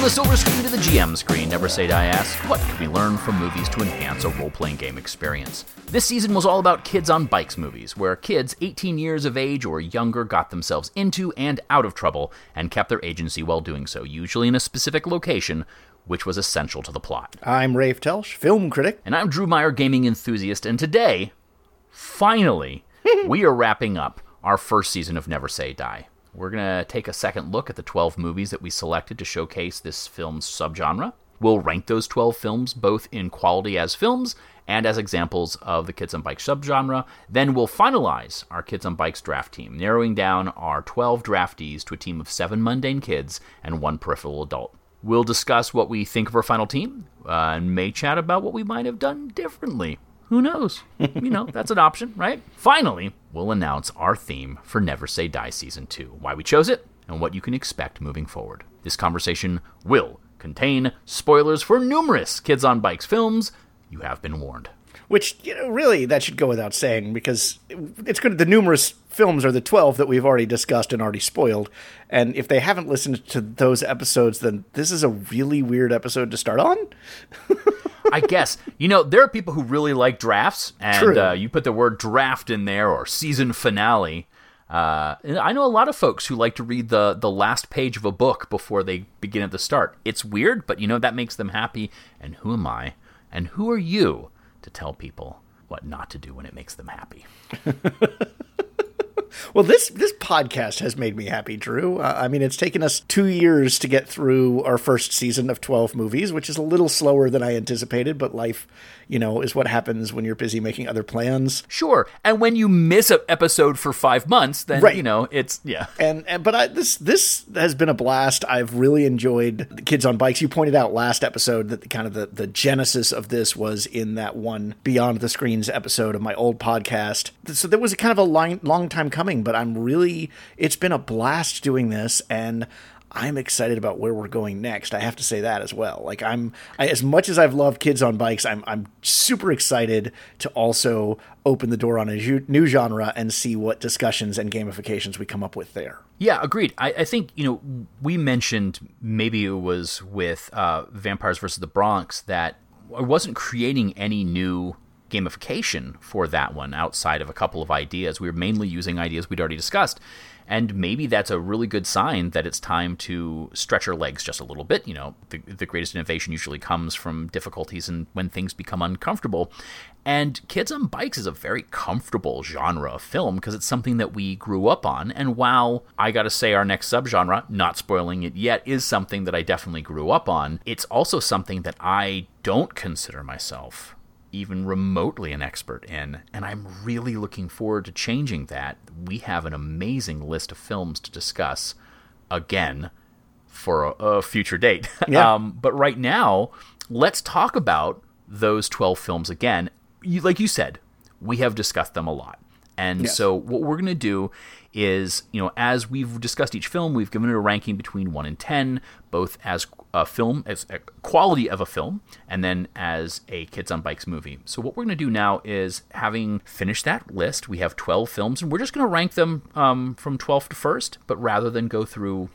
From the silver screen to the GM screen, Never Say Die asks, what can we learn from movies to enhance a role playing game experience? This season was all about Kids on Bikes movies, where kids 18 years of age or younger got themselves into and out of trouble and kept their agency while doing so, usually in a specific location, which was essential to the plot. I'm Rafe Telsch, film critic. And I'm Drew Meyer, gaming enthusiast, and today, finally, we are wrapping up our first season of Never Say Die. We're going to take a second look at the 12 movies that we selected to showcase this film's subgenre. We'll rank those 12 films both in quality as films and as examples of the Kids on Bikes subgenre. Then we'll finalize our Kids on Bikes draft team, narrowing down our 12 draftees to a team of seven mundane kids and one peripheral adult. We'll discuss what we think of our final team uh, and may chat about what we might have done differently. Who knows? you know, that's an option, right? Finally, we'll announce our theme for Never Say Die Season 2, why we chose it, and what you can expect moving forward. This conversation will contain spoilers for numerous Kids on Bikes films. You have been warned. Which, you know, really, that should go without saying because it's good. The numerous films are the 12 that we've already discussed and already spoiled. And if they haven't listened to those episodes, then this is a really weird episode to start on. I guess. You know, there are people who really like drafts, and uh, you put the word draft in there or season finale. Uh, I know a lot of folks who like to read the, the last page of a book before they begin at the start. It's weird, but you know, that makes them happy. And who am I? And who are you to tell people what not to do when it makes them happy? well, this this podcast has made me happy, Drew. Uh, I mean, it's taken us two years to get through our first season of twelve movies, which is a little slower than I anticipated. But life, you know, is what happens when you're busy making other plans. Sure, and when you miss an episode for five months, then right. you know it's yeah. And, and but I, this this has been a blast. I've really enjoyed the kids on bikes. You pointed out last episode that the, kind of the the genesis of this was in that one Beyond the Screens episode of my old podcast. So there was a kind of a long long time coming, but I'm really it's been a blast doing this and I'm excited about where we're going next. I have to say that as well. Like I'm I, as much as I've loved kids on bikes, I'm I'm super excited to also open the door on a new genre and see what discussions and gamifications we come up with there. Yeah, agreed. I, I think you know we mentioned maybe it was with uh, Vampires versus the Bronx that I wasn't creating any new gamification for that one outside of a couple of ideas. We were mainly using ideas we'd already discussed. And maybe that's a really good sign that it's time to stretch our legs just a little bit. You know, the, the greatest innovation usually comes from difficulties and when things become uncomfortable. And Kids on Bikes is a very comfortable genre of film because it's something that we grew up on. And while I gotta say, our next subgenre, not spoiling it yet, is something that I definitely grew up on, it's also something that I don't consider myself even remotely an expert in, and I'm really looking forward to changing that. We have an amazing list of films to discuss again for a, a future date. Yeah. um, but right now, let's talk about those 12 films again. You, like you said, we have discussed them a lot. And yes. so what we're going to do is, you know, as we've discussed each film, we've given it a ranking between 1 and 10, both as a film, as a quality of a film, and then as a Kids on Bikes movie. So what we're going to do now is, having finished that list, we have 12 films, and we're just going to rank them um, from 12th to first, but rather than go through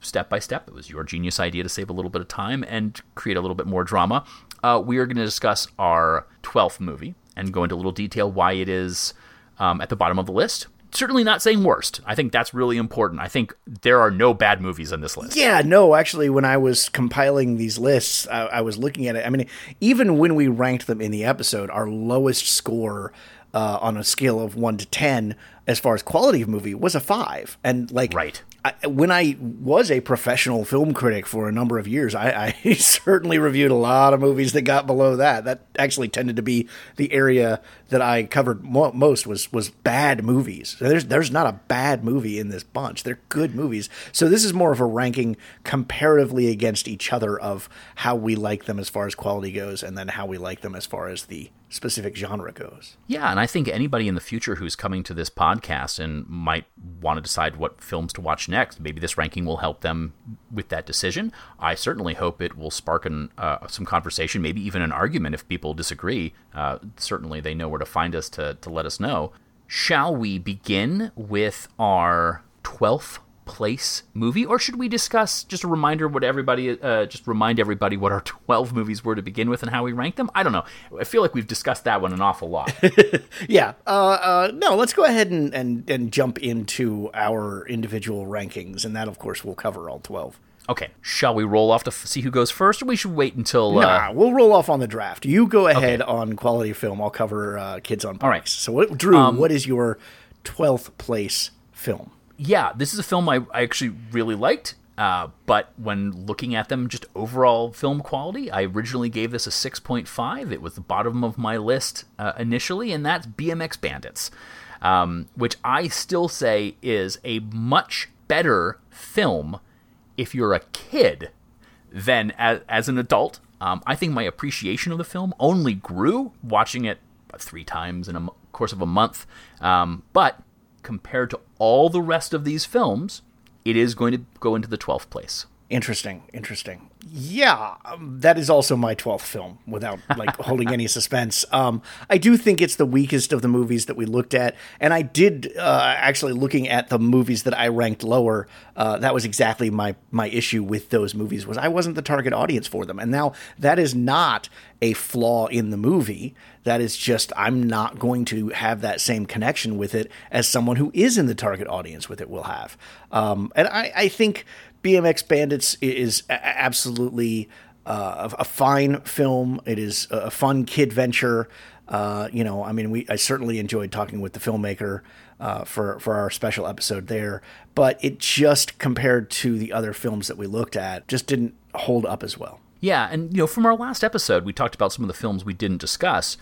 step by step, it was your genius idea to save a little bit of time and create a little bit more drama. Uh, we are going to discuss our 12th movie and go into a little detail why it is um, at the bottom of the list. Certainly not saying worst. I think that's really important. I think there are no bad movies on this list. Yeah, no, actually, when I was compiling these lists, I, I was looking at it. I mean, even when we ranked them in the episode, our lowest score uh, on a scale of one to 10 as far as quality of movie was a five. And like, right. I, when I was a professional film critic for a number of years, I, I, certainly reviewed a lot of movies that got below that. That actually tended to be the area that I covered mo- most was was bad movies. There's there's not a bad movie in this bunch. They're good movies. So this is more of a ranking comparatively against each other of how we like them as far as quality goes, and then how we like them as far as the specific genre goes. Yeah, and I think anybody in the future who's coming to this podcast and might want to decide what films to watch next, maybe this ranking will help them with that decision. I certainly hope it will spark an, uh, some conversation, maybe even an argument if people disagree. Uh, certainly, they know where to find us to, to let us know. Shall we begin with our 12th place movie, or should we discuss just a reminder what everybody, uh, just remind everybody what our 12 movies were to begin with and how we rank them? I don't know. I feel like we've discussed that one an awful lot. yeah. Uh, uh, no, let's go ahead and, and, and jump into our individual rankings, and that, of course, will cover all 12. Okay, shall we roll off to f- see who goes first, or we should wait until? Uh... Nah, we'll roll off on the draft. You go ahead okay. on quality film. I'll cover uh, Kids on Bikes. All right. So, what, Drew, um, what is your twelfth place film? Yeah, this is a film I, I actually really liked. Uh, but when looking at them, just overall film quality, I originally gave this a 6.5. It was the bottom of my list uh, initially, and that's BMX Bandits, um, which I still say is a much better film if you're a kid than as, as an adult. Um, I think my appreciation of the film only grew watching it three times in a course of a month. Um, but compared to all the rest of these films, it is going to go into the 12th place. Interesting, interesting. Yeah, um, that is also my 12th film without like holding any suspense. Um, I do think it's the weakest of the movies that we looked at. And I did uh, actually looking at the movies that I ranked lower. Uh, that was exactly my, my issue with those movies was I wasn't the target audience for them. And now that is not a flaw in the movie. That is just, I'm not going to have that same connection with it as someone who is in the target audience with it will have. Um, and I, I think BMX Bandits is absolutely uh, a fine film. It is a fun kid venture. Uh, you know, I mean, we I certainly enjoyed talking with the filmmaker uh, for for our special episode there, but it just compared to the other films that we looked at, just didn't hold up as well. Yeah, and you know, from our last episode, we talked about some of the films we didn't discuss.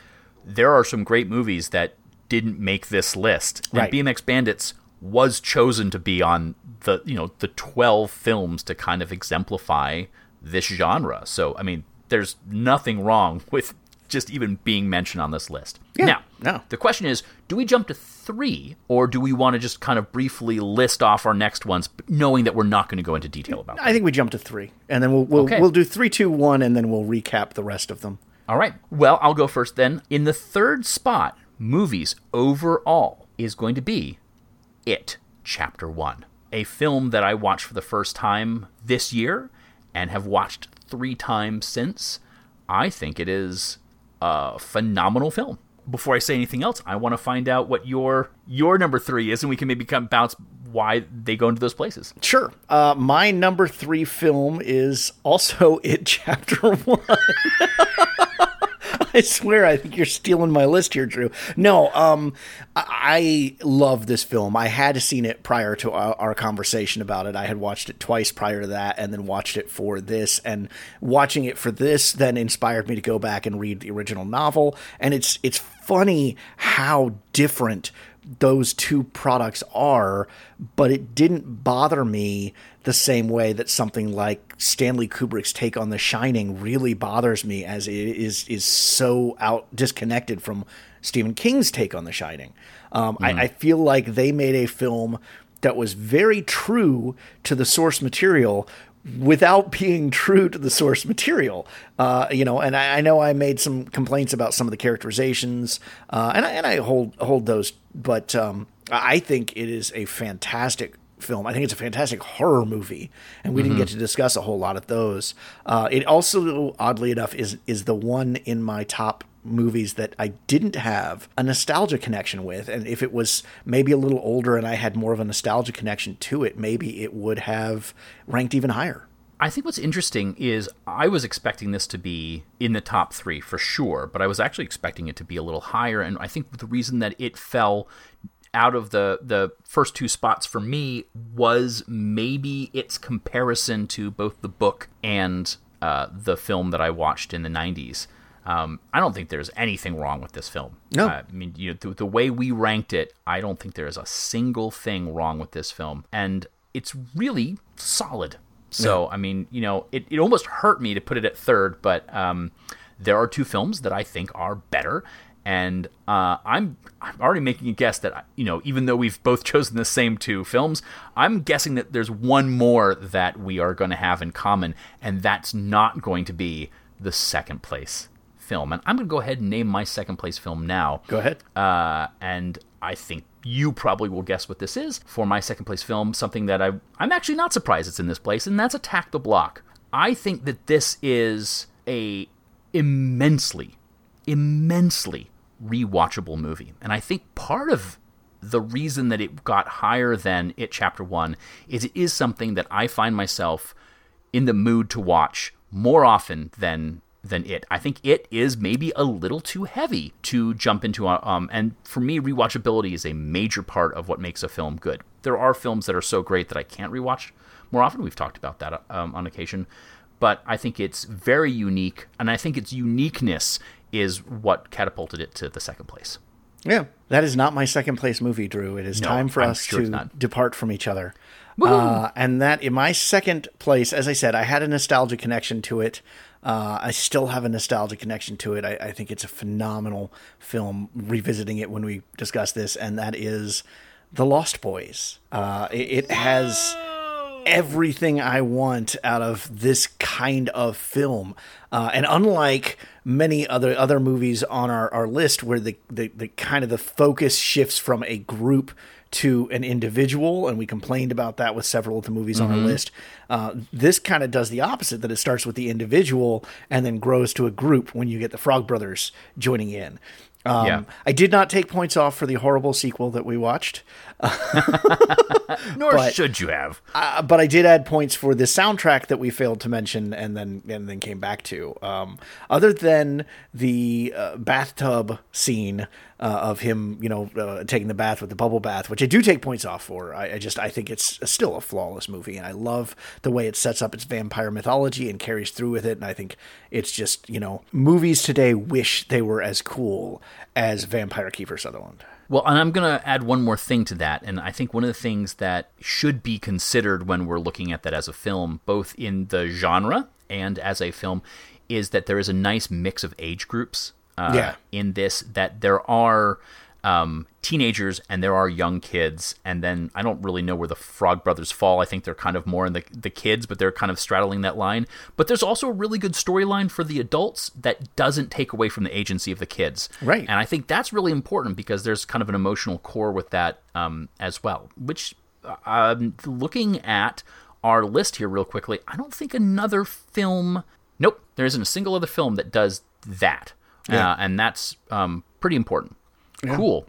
There are some great movies that didn't make this list, and right. BMX Bandits was chosen to be on the you know the 12 films to kind of exemplify this genre. So I mean, there's nothing wrong with just even being mentioned on this list. Yeah, now, no. the question is, do we jump to 3 or do we want to just kind of briefly list off our next ones knowing that we're not going to go into detail about them? I think we jump to 3 and then we'll we'll, okay. we'll do three, two, one, and then we'll recap the rest of them. All right. Well, I'll go first then. In the third spot, movies overall is going to be It Chapter 1 a film that I watched for the first time this year and have watched three times since. I think it is a phenomenal film. Before I say anything else, I want to find out what your your number three is, and we can maybe come bounce why they go into those places. Sure. Uh, my number three film is also It Chapter One. I swear, I think you're stealing my list here, Drew. No, um, I love this film. I had seen it prior to our, conversation about it. I had watched it twice prior to that, and then watched it for this. And watching it for this then inspired me to go back and read the original novel. And it's it's funny how different those two products are, but it didn't bother me the same way that something like Stanley Kubrick's take on The Shining really bothers me, as it is is so out disconnected from Stephen King's take on The Shining. Um, mm. I, I feel like they made a film that was very true to the source material, without being true to the source material. Uh, you know, and I, I, know I made some complaints about some of the characterizations, uh, and I, and I hold hold those, but um, I think it is a fantastic film. I think it's a fantastic horror movie, and we mm-hmm. didn't get to discuss a whole lot of those. Uh, it also, oddly enough, is is the one in my top movies that I didn't have a nostalgia connection with. And if it was maybe a little older and I had more of a nostalgia connection to it, maybe it would have ranked even higher. I think what's interesting is I was expecting this to be in the top three for sure, but I was actually expecting it to be a little higher. And I think the reason that it fell out of the the first two spots for me was maybe its comparison to both the book and uh, the film that I watched in the '90s. Um, I don't think there's anything wrong with this film. No, uh, I mean, you know, the, the way we ranked it, I don't think there is a single thing wrong with this film, and it's really solid. So, yeah. I mean, you know, it, it almost hurt me to put it at third, but um, there are two films that I think are better. And uh, I'm I'm already making a guess that you know even though we've both chosen the same two films, I'm guessing that there's one more that we are going to have in common, and that's not going to be the second place film. And I'm going to go ahead and name my second place film now. Go ahead. Uh, and I think you probably will guess what this is for my second place film, something that I, I'm actually not surprised it's in this place, and that's Attack the Block. I think that this is a immensely, immensely rewatchable movie. And I think part of the reason that it got higher than It Chapter 1 is it is something that I find myself in the mood to watch more often than than it. I think it is maybe a little too heavy to jump into. Um, and for me, rewatchability is a major part of what makes a film good. There are films that are so great that I can't rewatch more often. We've talked about that um, on occasion, but I think it's very unique, and I think its uniqueness is what catapulted it to the second place. Yeah, that is not my second place movie, Drew. It is No, time for I'm us sure to depart from each other. Uh, and that in my second place, as I said, I had a nostalgia connection to it. Uh, I still have a nostalgia connection to it. I, I think it's a phenomenal film. Revisiting it when we discuss this, and that is The Lost Boys. Uh, it, it has everything I want out of this kind of film. Uh, and unlike many other other movies on our, our list where the, the, the kind of the focus shifts from a group to an individual, and we complained about that with several of the movies on our list. Uh, this kind of does the opposite, that it starts with the individual and then grows to a group when you get the Frog Brothers joining in. Um, Yeah. I did not take points off for the horrible sequel that we watched. Nor But- should you have. Uh, but I did add points for the soundtrack that we failed to mention and then and then came back to. Um, other than the uh, bathtub scene uh, of him, you know, uh, taking the bath with the bubble bath, which I do take points off for. I, I just I think it's still a flawless movie, and I love the way it sets up its vampire mythology and carries through with it. And I think it's just you know movies today wish they were as cool as Vampire Kiefer Sutherland. Well, and I'm going to add one more thing to that. And I think one of the things that should be considered when we're looking at that as a film, both in the genre and as a film, is that there is a nice mix of age groups uh, Yeah. in this, that there are um, teenagers and there are young kids. And then I don't really know where the Frog Brothers fall. I think they're kind of more in the, the kids, but they're kind of straddling that line. But there's also a really good storyline for the adults that doesn't take away from the agency of the kids. Right. And I think that's really important because there's kind of an emotional core with that um, as well. Which, um, looking at our list here real quickly, I don't think another film. Nope, there isn't a single other film that does that, Yeah. uh, and that's um, pretty important. Cool.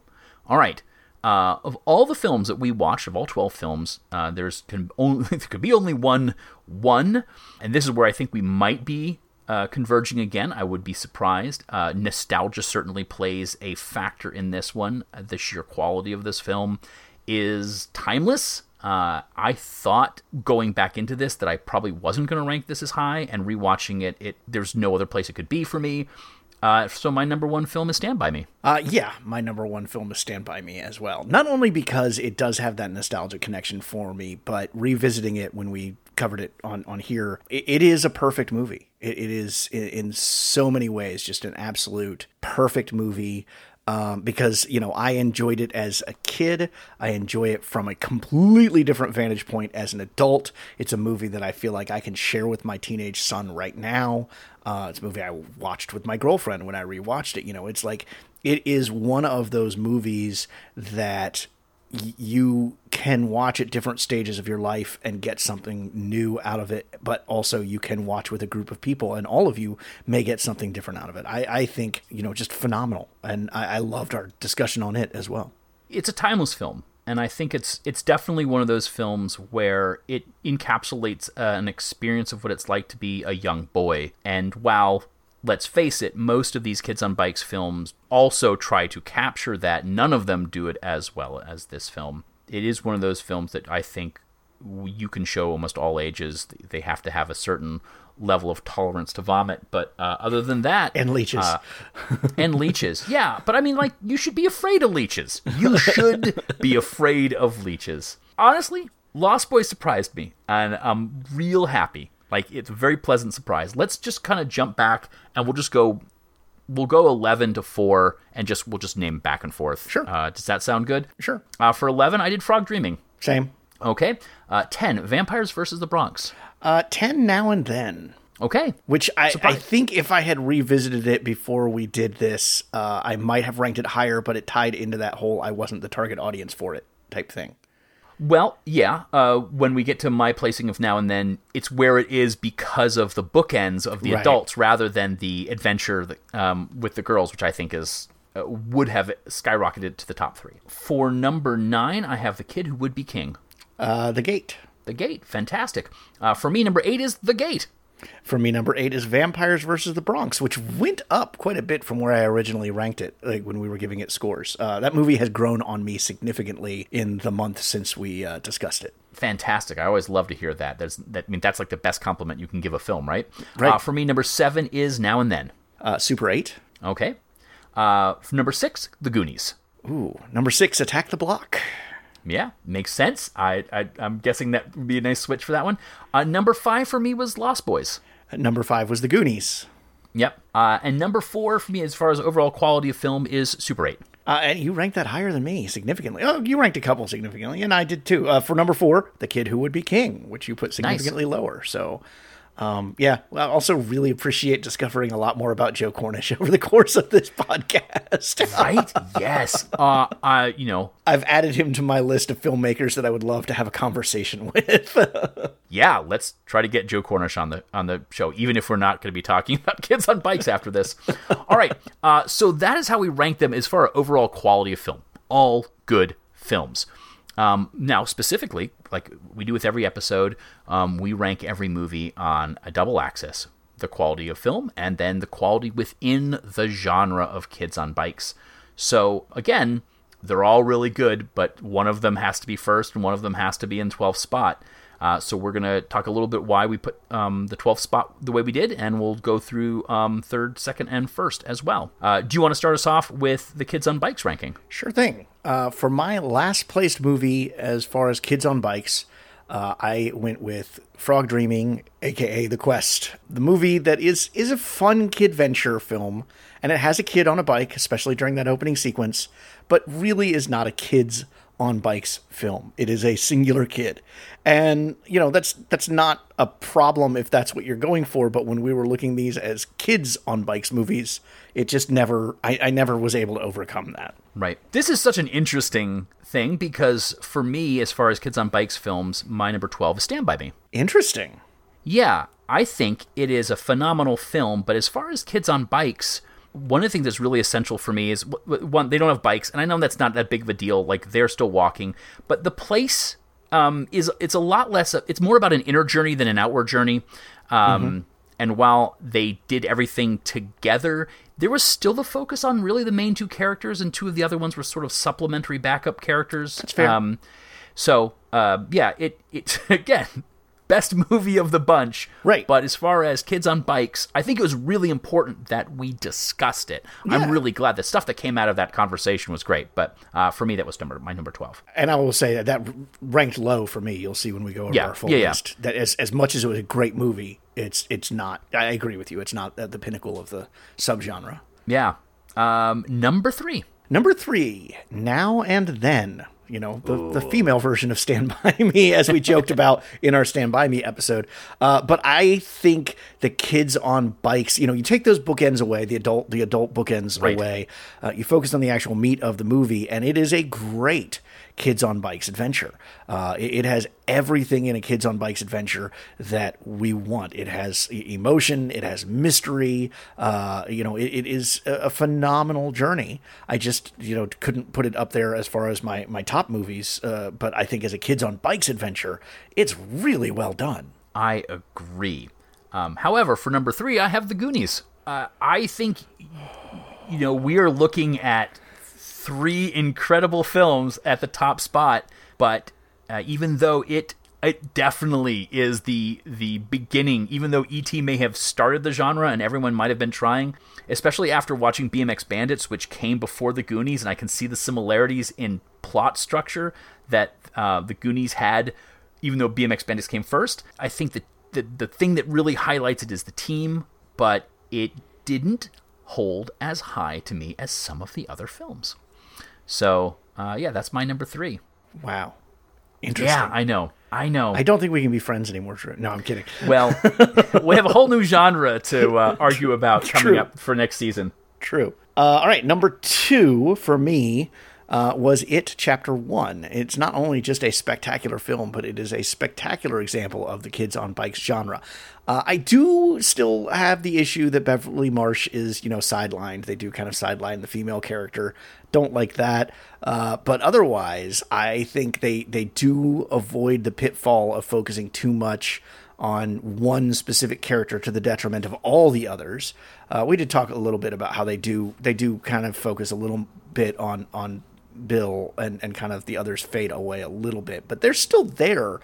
All right. Uh, of all the films that we watched, of all twelve films, uh, there's can only there could be only one one, and this is where I think we might be uh, converging again. I would be surprised. Uh, nostalgia certainly plays a factor in this one. Uh, The sheer quality of this film is timeless. Uh, I thought going back into this that I probably wasn't going to rank this as high, and rewatching it, it there's no other place it could be for me. Uh, so my number one film is Stand by Me. Uh, yeah, my number one film is Stand By Me as well. Not only because it does have that nostalgic connection for me, but revisiting it when we covered it on, on here, it, it is a perfect movie. It, it is in, in so many ways just an absolute perfect movie. Um, because you know I enjoyed it as a kid. I enjoy it from a completely different vantage point as an adult. It's a movie that I feel like I can share with my teenage son right now. Uh, it's a movie I watched with my girlfriend when I rewatched it. You know, it's like it is one of those movies that you can watch at different stages of your life and get something new out of it, but also you can watch with a group of people and all of you may get something different out of it. I, I think, you know, just phenomenal. And I, I loved our discussion on it as well. it's a timeless film and i think it's it's definitely one of those films where it encapsulates uh, an experience of what it's like to be a young boy and while let's face it most of these kids on bikes films also try to capture that none of them do it as well as this film it is one of those films that i think you can show almost all ages they have to have a certain level of tolerance to vomit but uh, other than that And leeches. uh, and leeches. Yeah, but I mean, like, you should be afraid of leeches. You should be afraid of leeches. Honestly, Lost Boys surprised me, and I'm real happy. Like, it's a very pleasant surprise. Let's just kind of jump back, and we'll just go. We'll go eleven to four, and just we'll just name back and forth. Sure. Uh, does that sound good? Sure. Uh, for eleven, I did Frog Dreaming. Same. Okay. Uh, ten, Vampires versus the Bronx. Uh, 10 now and then. Okay. Which I, I think if I had revisited it before we did this, uh, I might have ranked it higher, but it tied into that whole I wasn't the target audience for it type thing. Well, yeah. Uh, when we get to my placing of now and then, it's where it is because of the bookends of the Right. adults rather than the adventure that, um, with the girls, which I think is uh, would have skyrocketed to the top three. For number nine, I have the kid who would be king. Uh, the Gate. The Gate, fantastic. Uh, for me, number eight is The Gate. For me, number eight is Vampires versus the Bronx, which went up quite a bit from where I originally ranked it, like when we were giving it scores. Uh, that movie has grown on me significantly in the month since we uh, discussed it. Fantastic. I always love to hear that. That's that. I mean, that's like the best compliment you can give a film, right? Right. Uh, for me, number seven is Now and Then. Uh, Super 8. Okay. Uh, number six, The Goonies. Ooh, number six, Attack the Block. Yeah, makes sense. I, I I'm guessing that would be a nice switch for that one. Uh, number five for me was Lost Boys. Number five was The Goonies. Yep. Uh, and number four for me, as far as overall quality of film, is Super Eight. Uh, and you ranked that higher than me significantly. Oh, you ranked a couple significantly, and I did too. Uh, for number four, The Kid Who Would Be King, which you put significantly lower. So, um, yeah, well, I also really appreciate discovering a lot more about Joe Cornish over the course of this podcast. Right? yes. Uh, uh, you know, I've added him to my list of filmmakers that I would love to have a conversation with. yeah. Let's try to get Joe Cornish on the on the show, even if we're not going to be talking about kids on bikes after this. All right. Uh, so that is how we rank them as far as overall quality of film. All good films. Um, now, specifically, like we do with every episode, um, we rank every movie on a double axis the quality of film and then the quality within the genre of kids on bikes. So, again, they're all really good, but one of them has to be first and one of them has to be in 12th spot. Uh, so we're going to talk a little bit why we put um, the 12th spot the way we did, and we'll go through um, third, second, and first as well. Uh, do you want to start us off with the Kids on Bikes ranking? Sure thing. Uh, for my last placed movie, as far as kids on bikes, uh, I went with Frog Dreaming, aka The Quest, the movie that is is a fun kid venture film, and it has a kid on a bike, especially during that opening sequence, but really is not a kids on bikes film. It is a singular kid. And you know, that's that's not a problem if that's what you're going for, but when we were looking these as kids on bikes movies, it just never I, I never was able to overcome that. Right. This is such an interesting thing because for me, as far as Kids on Bikes films, my number 12 is Stand By Me. Interesting. Yeah, I think it is a phenomenal film, but as far as Kids on Bikes, one of the things that's really essential for me is one, they don't have bikes, and I know that's not that big of a deal. Like they're still walking, but the place um, is it's a lot less. It's more about an inner journey than an outward journey. Um, And while they did everything together, there was still the focus on really the main two characters, and two of the other ones were sort of supplementary backup characters. That's fair. Um, so uh, yeah, it it again best movie of the bunch. Right. But as far as kids on bikes, I think it was really important that we discussed it. I'm really glad the stuff that came out of that conversation was great. But uh, for me, that was number my number twelve. And I will say that that ranked low for me. You'll see when we go over Yeah, our full yeah, yeah. list. That as as much as it was a great movie, it's it's not. I agree with you. It's not at the pinnacle of the subgenre. Yeah. Um, number three. Number three, now and then. You know, the, the female version of Stand By Me, as we joked about in our Stand By Me episode. Uh, but I think the kids on bikes, you know, you take those bookends away, the adult the adult bookends Right. away, uh, you focus on the actual meat of the movie, and it is a great kids on bikes adventure. Uh, it, it has everything in a kids on bikes adventure that we want. It has emotion, it has mystery. Uh, you know, it, it is a, a phenomenal journey. I just you know couldn't put it up there as far as my my top movies, uh, but I think as a kids on bikes adventure, it's really well done. I agree. Um, however, for number three, I have the Goonies. Uh, I think, you know, we are looking at three incredible films at the top spot, but uh, even though it it definitely is the the beginning, even though ET may have started the genre and everyone might have been trying, especially after watching BMX Bandits, which came before the Goonies, and I can see the similarities in plot structure that uh, the Goonies had even though BMX Bandits came first, I think that the, the thing that really highlights it is the team, but it didn't hold as high to me as some of the other films. So, uh, yeah, that's my number three. Wow. Interesting. Yeah, I know. I know. I don't think we can be friends anymore. No, I'm kidding. well, we have a whole new genre to uh, argue about coming up for next season. True. Uh, all right, number two for me uh, was It Chapter One. It's not only just a spectacular film, but it is a spectacular example of the kids on bikes genre. Uh, I do still have the issue that Beverly Marsh is, you know, sidelined. They do kind of sideline the female character. Don't like that. Uh, but otherwise, I think they they do avoid the pitfall of focusing too much on one specific character to the detriment of all the others. Uh, we did talk a little bit about how they do they do kind of focus a little bit on on Bill and and kind of the others fade away a little bit, but they're still there.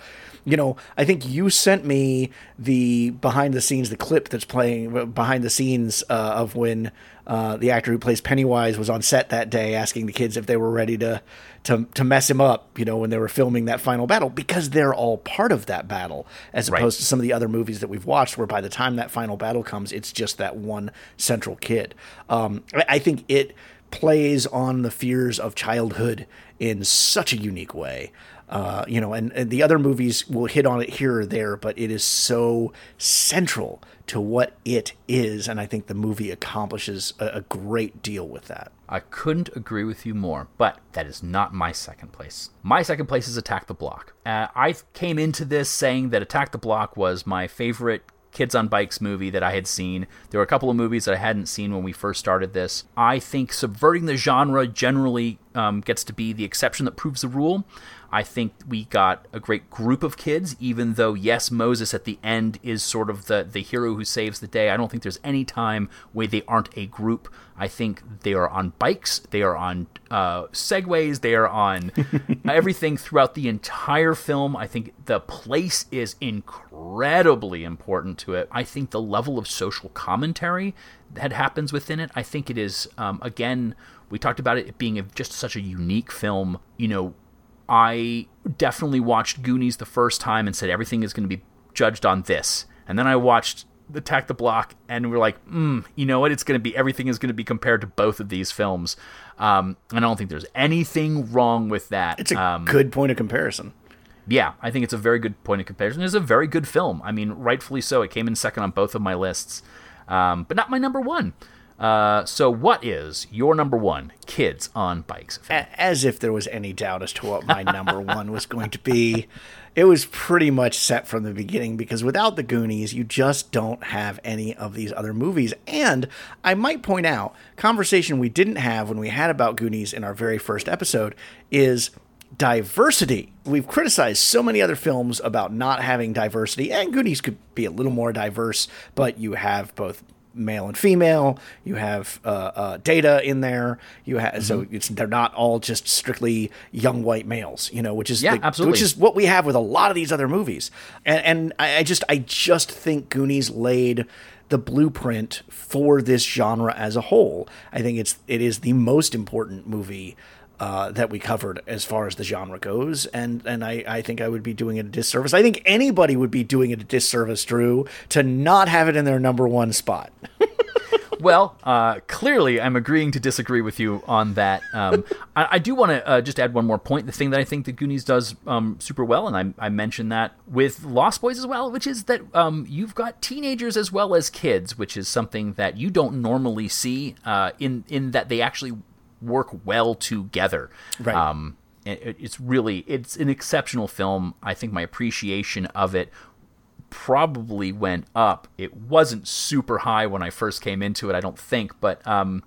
You know, I think you sent me the behind the scenes, the clip that's playing behind the scenes uh, of when uh, the actor who plays Pennywise was on set that day, asking the kids if they were ready to to to mess him up. You know, when they were filming that final battle, because they're all part of that battle, as Right. opposed to some of the other movies that we've watched, where by the time that final battle comes, it's just that one central kid. Um, I, I think it plays on the fears of childhood in such a unique way. Uh, you know, and, and the other movies will hit on it here or there, but it is so central to what it is, and I think the movie accomplishes a, a great deal with that. I couldn't agree with you more, but that is not my second place. My second place is Attack the Block. Uh, I came into this saying that Attack the Block was my favorite Kids on Bikes movie that I had seen. There were a couple of movies that I hadn't seen when we first started this. I think subverting the genre generally um, gets to be the exception that proves the rule. I think we got a great group of kids, even though, yes, Moses at the end is sort of the, the hero who saves the day. I don't think there's any time where they aren't a group. I think they are on bikes, they are on uh, segways, they are on everything throughout the entire film. I think the place is incredibly important to it. I think the level of social commentary that happens within it, I think it is, um, again, we talked about it being a, just such a unique film. You know, I definitely watched Goonies the first time and said everything is going to be judged on this. And then I watched Attack the Block and we're like, mm, you know what? It's going to be, everything is going to be compared to both of these films. Um, and I don't think there's anything wrong with that. It's a um, good point of comparison. yeah, I think it's a very good point of comparison. It's a very good film. I mean, rightfully so. It came in second on both of my lists, um, but not my number one. Uh, so, what is your number one? Kids on bikes. As if there was any doubt as to what my number one was going to be. It was pretty much set from the beginning because without the Goonies, you just don't have any of these other movies. And I might point out, conversation we didn't have when we had about Goonies in our very first episode is diversity. We've criticized so many other films about not having diversity, and Goonies could be a little more diverse, but you have both male and female. You have uh, uh, data in there. You have so it's they're not all just strictly young white males. You know, which is Yeah, the- absolutely. which is what we have with a lot of these other movies. And, and I, I just I just think Goonies laid the blueprint for this genre as a whole. I think it's it is the most important movie. Uh, that we covered as far as the genre goes, and and I, I think I would be doing it a disservice. I think anybody would be doing it a disservice, Drew, to not have it in their number one spot. Well, uh, clearly, I'm agreeing to disagree with you on that. Um, I, I do want to uh, just add one more point. The thing that I think that Goonies does um, super well, and I, I mentioned that with Lost Boys as well, which is that um, you've got teenagers as well as kids, which is something that you don't normally see uh, in in that they actually work well together. Right. Um, it, it- it's really it's an exceptional film. I think my appreciation of it probably went up. It wasn't super high when I first came into it, I don't think, but um,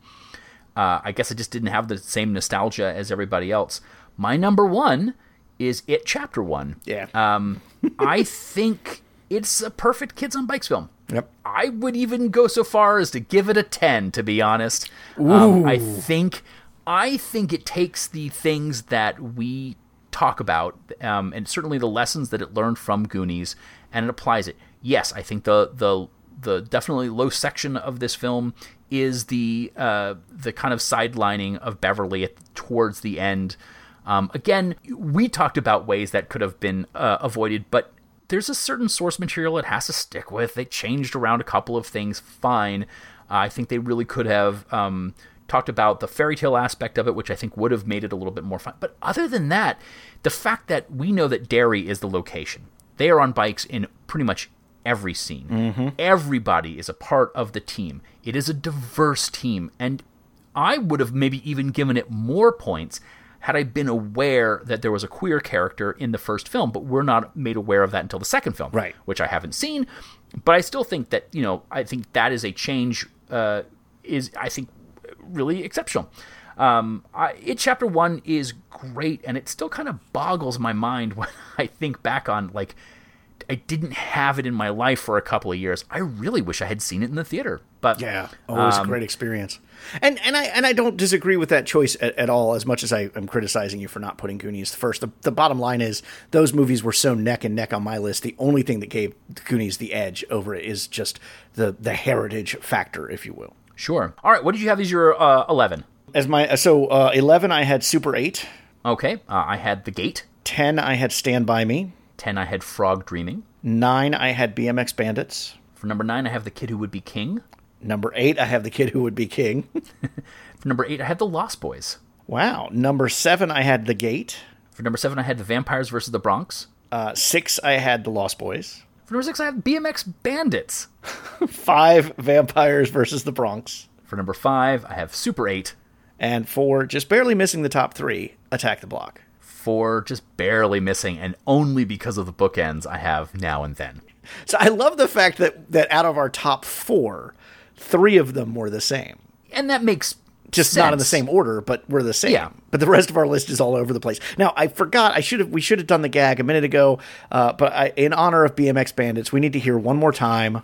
uh, I guess I just didn't have the same nostalgia as everybody else. My number one is It Chapter One. Yeah. Um, I think it's a perfect kids on bikes film. Yep. I would even go so far as to give it a 10 to be honest. Um, I think I think it takes the things that we talk about um, and certainly the lessons that it learned from Goonies and it applies it. Yes, I think the the the definitely low section of this film is the uh, the kind of sidelining of Beverly at, towards the end. Um, again, we talked about ways that could have been uh, avoided, but there's a certain source material it has to stick with. They changed around a couple of things, fine. Uh, I think they really could have um, talked about the fairy tale aspect of it, which I think would have made it a little bit more fun. But other than that, the fact that we know that Derry is the location, they are on bikes in pretty much every scene. Mm-hmm. Everybody is a part of the team. It is a diverse team, and I would have maybe even given it more points had I been aware that there was a queer character in the first film, but we're not made aware of that until the second film, Right. Which I haven't seen, but I still think that you know I think that is a change. Uh, is I think really exceptional. Um, I, it chapter one is great, and it still kind of boggles my mind when I think back on like I didn't have it in my life for a couple of years. I really wish I had seen it in the theater, but Yeah, always a great experience. And and I and I don't disagree with that choice at, at all. As much as I am criticizing you for not putting Goonies first, the, the bottom line is those movies were so neck and neck on my list. The only thing that gave Goonies the edge over it is just the the heritage factor, if you will. Sure. All right, what did you have as your uh, eleven? As my so uh, eleven, I had Super Eight. Okay, uh, I had the Gate. Ten, I had Stand by Me. Ten, I had Frog Dreaming. Nine, I had BMX Bandits. For number nine, I have the Kid Who Would Be King. Number eight, I have The Kid Who Would Be King. For number eight, I had the Lost Boys. wow. Number seven, I had The Gate. For number seven, I had the Vampires versus the Bronx. Uh, six, I had The Lost Boys. For number six, I have BMX Bandits. Five, Vampires versus the Bronx. For number five, I have Super Eight. And four, just barely missing the top three, Attack the Block. Four, just barely missing, and only because of the bookends, I have Now and Then. So I love the fact that that out of our top four, three of them were the same. And that makes Just not in the same order, but we're the same. Yeah. But the rest of our list is all over the place. Now I forgot. I should have. We should have done the gag a minute ago. Uh, but I, in honor of BMX Bandits, we need to hear one more time.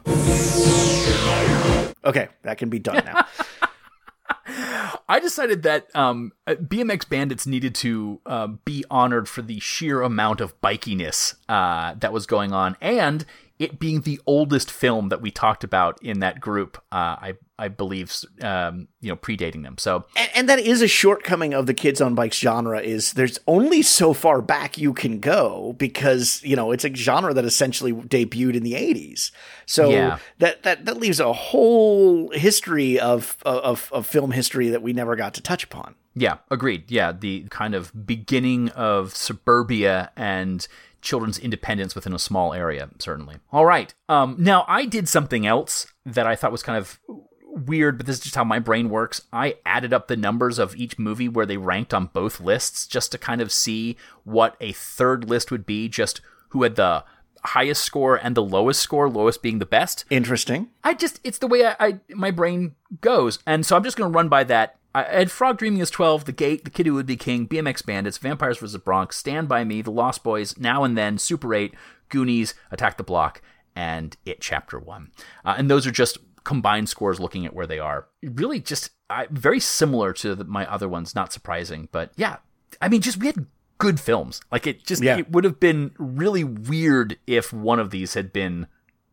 Okay, that can be done now. I decided that um, uh, BMX Bandits needed to uh, be honored for the sheer amount of bikiness uh, that was going on, and it being the oldest film that we talked about in that group. Uh, I I believe um, you know predating them. So and, and that is a shortcoming of the kids on bikes genre is there's only so far back you can go because you know it's a genre that essentially debuted in the 80s so Yeah. that, that that leaves a whole history of, of of film history that we never got to touch upon Yeah, agreed. Yeah, the kind of beginning of suburbia and children's independence within a small area, certainly. All right. Um, now, I did something else that I thought was kind of weird, but this is just how my brain works. I added up the numbers of each movie where they ranked on both lists just to kind of see what a third list would be, just who had the highest score and the lowest score, lowest being the best. interesting I just it's the way I, I my brain goes, and so I'm just going to run by that. I had Frog Dreaming as 12, The Gate, The Kid Who Would Be King, BMX Bandits, Vampires vs. Bronx, Stand By Me, The Lost Boys, Now and Then, Super 8, Goonies, Attack the Block, and It Chapter 1. Uh, and those are just combined scores looking at where they are. Really just I, very similar to the, my other ones, not surprising. But yeah, I mean, just we had good films. Like it just, Yeah. it would have been really weird if one of these had been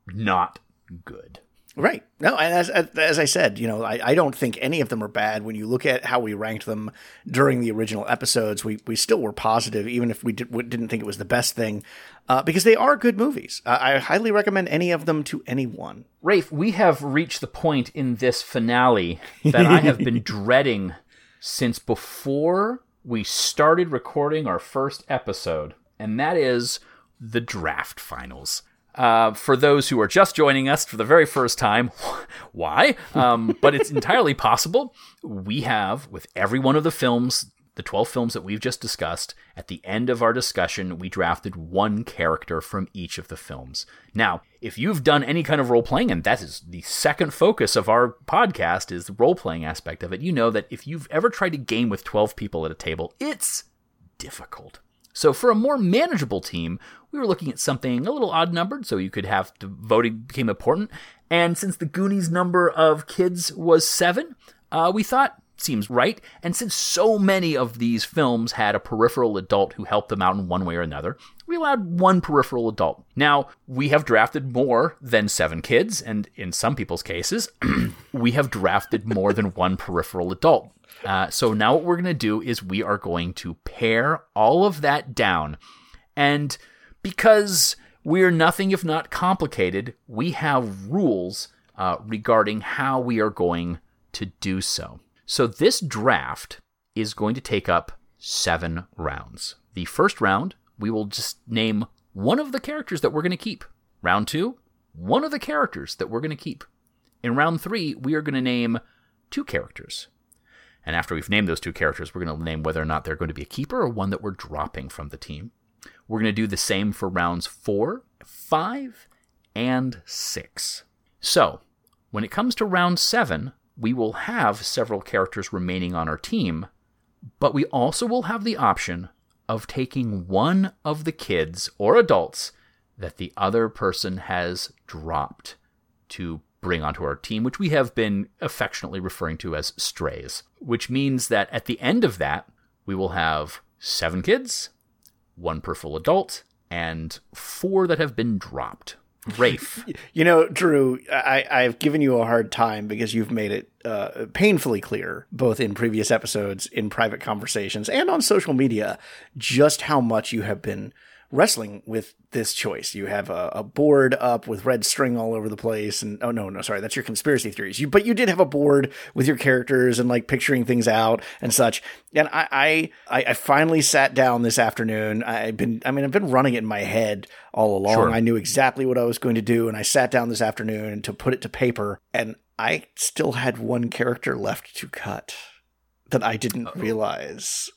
not good. Right. No, and as as I said, you know, I, I don't think any of them are bad. When you look at how we ranked them during the original episodes, we, we still were positive, even if we did, we didn't think it was the best thing, uh, because they are good movies. Uh, I highly recommend any of them to anyone. Rafe, we have reached the point in this finale that I have been dreading since before we started recording our first episode, and that is the draft finals. Uh, for those who are just joining us for the very first time, why? Um, but it's entirely possible. We have, with every one of the films, the 12 films that we've just discussed, at the end of our discussion, we drafted one character from each of the films. Now, if you've done any kind of role playing, and that is the second focus of our podcast, is the role playing aspect of it, you know that if you've ever tried to game with 12 people at a table, it's difficult. So, for a more manageable team, we were looking at something a little odd numbered, so you could have the voting became important. And since the Goonies number of kids was seven, uh, we thought seems right. And since so many of these films had a peripheral adult who helped them out in one way or another, we allowed one peripheral adult. Now, we have drafted more than seven kids, and in some people's cases, we have drafted more than one peripheral adult. Uh, so now what we're going to do is we are going to pare all of that down. And because we're nothing if not complicated, we have rules uh, regarding how we are going to do so. So this draft is going to take up seven rounds. The first round, we will just name one of the characters that we're going to keep. Round two, one of the characters that we're going to keep. In round three, we are going to name two characters. And after we've named those two characters, we're going to name whether or not they're going to be a keeper or one that we're dropping from the team. We're going to do the same for rounds four, five, and six. So, when it comes to round seven, we will have several characters remaining on our team, but we also will have the option of taking one of the kids or adults that the other person has dropped to bring onto our team, which we have been affectionately referring to as strays, which means that at the end of that, we will have seven kids, one peripheral adult, and four that have been dropped. Rafe. You know, Drew, I, I've given you a hard time because you've made it uh, painfully clear, both in previous episodes, in private conversations, and on social media, just how much you have been wrestling with this choice. You have a, a, board up with red string all over the place, and oh no, no, sorry, that's your conspiracy theories. You, but you did have a board with your characters and like picturing things out and such. And I, I, I finally sat down this afternoon. I've been, I mean, I've been running it in my head all along. Sure. I knew exactly what I was going to do, and I sat down this afternoon to put it to paper, and I still had one character left to cut that I didn't Uh-oh. realize.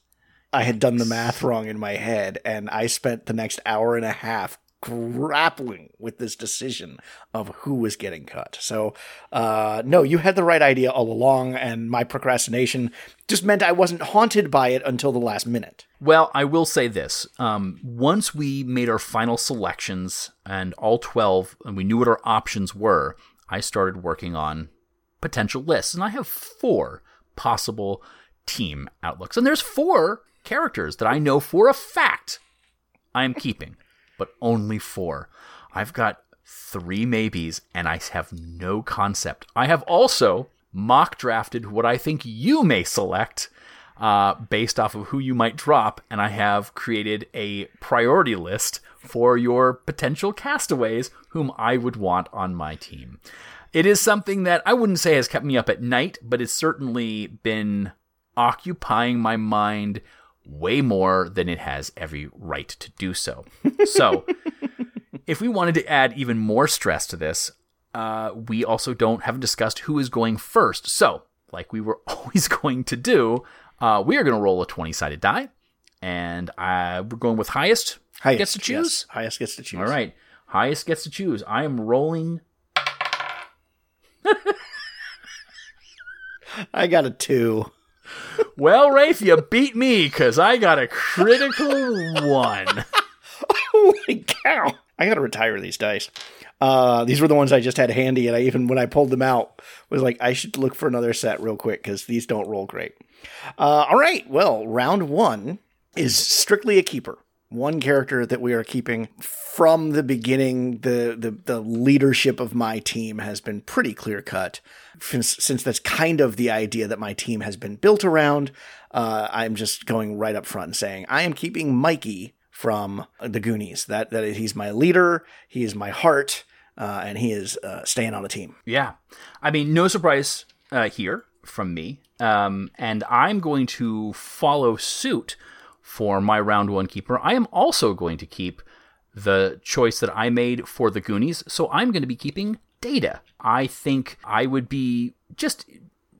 I had done the math wrong in my head, and I spent the next hour and a half grappling with this decision of who was getting cut. So, uh, no, you had the right idea all along, and my procrastination just meant I wasn't haunted by it until the last minute. Well, I will say this. Um, once we made our final selections and all 12, and we knew what our options were, I started working on potential lists. And I have four possible team outlooks. And there's four characters that I know for a fact I am keeping, but only four. I've got three maybes, and I have no concept. I have also mock drafted what I think you may select uh, based off of who you might drop, and I have created a priority list for your potential castaways whom I would want on my team. It is something that I wouldn't say has kept me up at night, but it's certainly been occupying my mind way more than it has every right to do so. So, if we wanted to add even more stress to this, uh, we also don't haven't discussed who is going first. So, like we were always going to do, uh, we are going to roll a twenty-sided die, and uh, we're going with highest. Highest gets to choose. Yes. Highest gets to choose. All right, highest gets to choose. I am rolling. I got a two well, Rafe, you beat me because I got a critical one. Holy cow! I got to retire these dice. Uh, these were the ones I just had handy, and I even when I pulled them out was like, I should look for another set real quick because these don't roll great. Uh, all right, well, round one is strictly a keeper one character that we are keeping from the beginning. The the, the leadership of my team has been pretty clear cut, since, that's kind of the idea that my team has been built around. Uh, I'm just going right up front and saying I am keeping Mikey from the Goonies. That that he's my leader. He is my heart. Uh, and he is uh, staying on the team. Yeah, I mean, no surprise uh, here from me. Um, and I'm going to follow suit for my round one keeper. I am also going to keep the choice that I made for the Goonies, so I'm going to be keeping Data. I think I would be just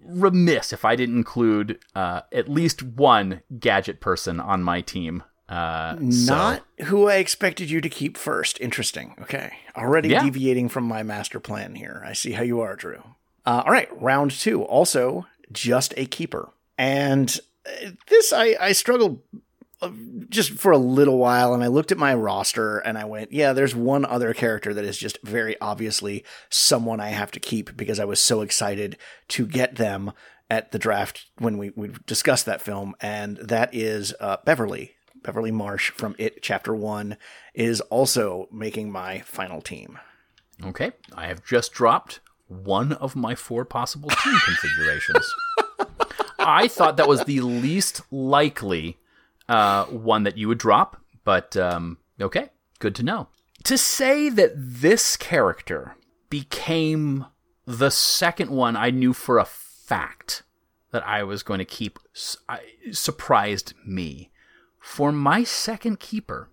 remiss if I didn't include uh, at least one gadget person on my team. Uh, Not so. who I expected you to keep first. Interesting. Okay. Already yeah. deviating from my master plan here. I see how you are, Drew. Uh, all right. Round two. Also, just a keeper. And uh, this I, I struggled just for a little while and I looked at my roster and I went, yeah, there's one other character that is just very obviously someone I have to keep because I was so excited to get them at the draft when we, we discussed that film. And that is uh, Beverly. Beverly Marsh from It Chapter 1 is also making my final team. Okay. I have just dropped one of my four possible team configurations. I thought that was the least likely uh, one that you would drop, but um, okay, good to know. To say that this character became the second one I knew for a fact that I was going to keep surprised me. For my second keeper,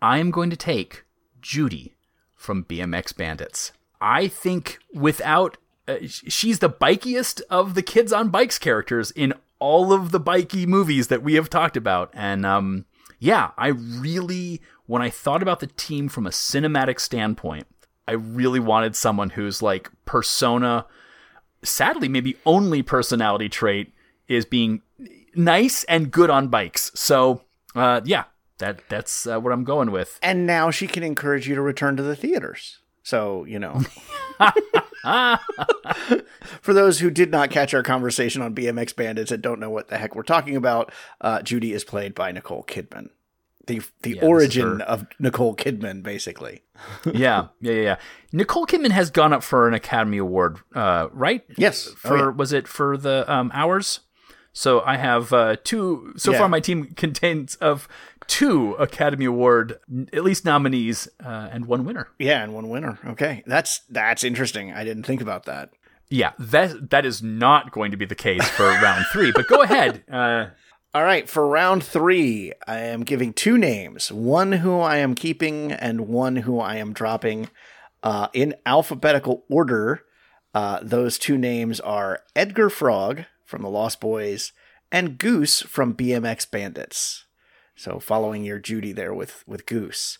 I am going to take Judy from BMX Bandits. I think without uh, she's the bikiest of the kids on bikes characters in all of the bikey movies that we have talked about and um yeah, I really when I thought about the team from a cinematic standpoint, I really wanted someone who's like persona sadly maybe only personality trait is being nice and good on bikes. So, uh yeah, that that's uh, what I'm going with. And now she can encourage you to return to the theaters. So, you know. For those who did not catch our conversation on BMX Bandits and don't know what the heck we're talking about, uh, Judy is played by Nicole Kidman. The the yeah, origin of Nicole Kidman, basically. yeah, yeah, yeah. Nicole Kidman has gone up for an Academy Award, uh, right? Yes. For oh, yeah. was it for the um, hours? So I have uh, two. So yeah. far, my team contains of two Academy Award at least nominees uh, and one winner. Yeah, and one winner. Okay, that's that's interesting. I didn't think about that. Yeah, that that is not going to be the case for round three. But go ahead. Uh, all right, for round three, I am giving two names: one who I am keeping and one who I am dropping. Uh, in alphabetical order, uh, those two names are Edgar Frog from the Lost Boys, and Goose from BMX Bandits. So following your Judy there with with Goose.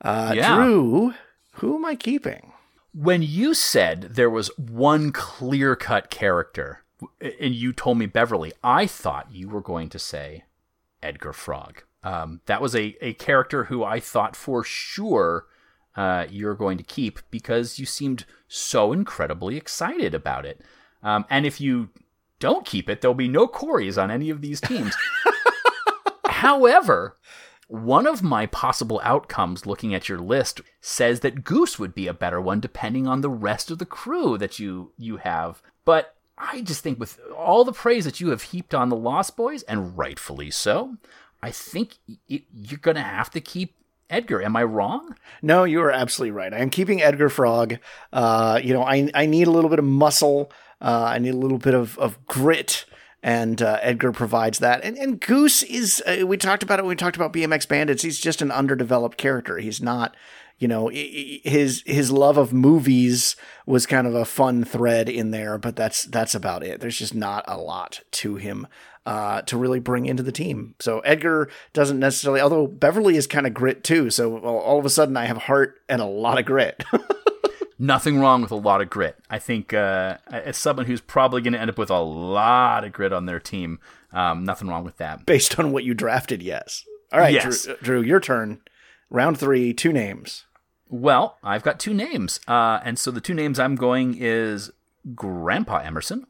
Uh, yeah. Drew, who am I keeping? When you said there was one clear cut character, and you told me Beverly, I thought you were going to say Edgar Frog. Um, that was a, a character who I thought for sure uh, you're going to keep because you seemed so incredibly excited about it. Um, and if you don't keep it, there'll be no Coreys on any of these teams. However, one of my possible outcomes looking at your list says that Goose would be a better one depending on the rest of the crew that you you have. But I just think with all the praise that you have heaped on the Lost Boys and rightfully so, I think it, you're going to have to keep Edgar. Am I wrong? No, you are absolutely right. I am keeping Edgar Frog. Uh, you know, I I need a little bit of muscle. Uh, I need a little bit of, of grit, and uh, Edgar provides that. And, and Goose is, uh, we talked about it when we talked about BMX Bandits. He's just an underdeveloped character. He's not, you know, his his love of movies was kind of a fun thread in there, but that's that's about it. There's just not a lot to him. Uh, to really bring into the team. So Edgar doesn't necessarily, although Beverly is kind of grit too. So all of a sudden I have heart and a lot of grit. nothing wrong with a lot of grit. I think uh, as someone who's probably going to end up with a lot of grit on their team, um, nothing wrong with that. Based on what you drafted, yes. All right, yes. Drew, Drew, your turn. Round three, two names. Well, I've got two names, uh, and so the two names I'm going is Grandpa Emerson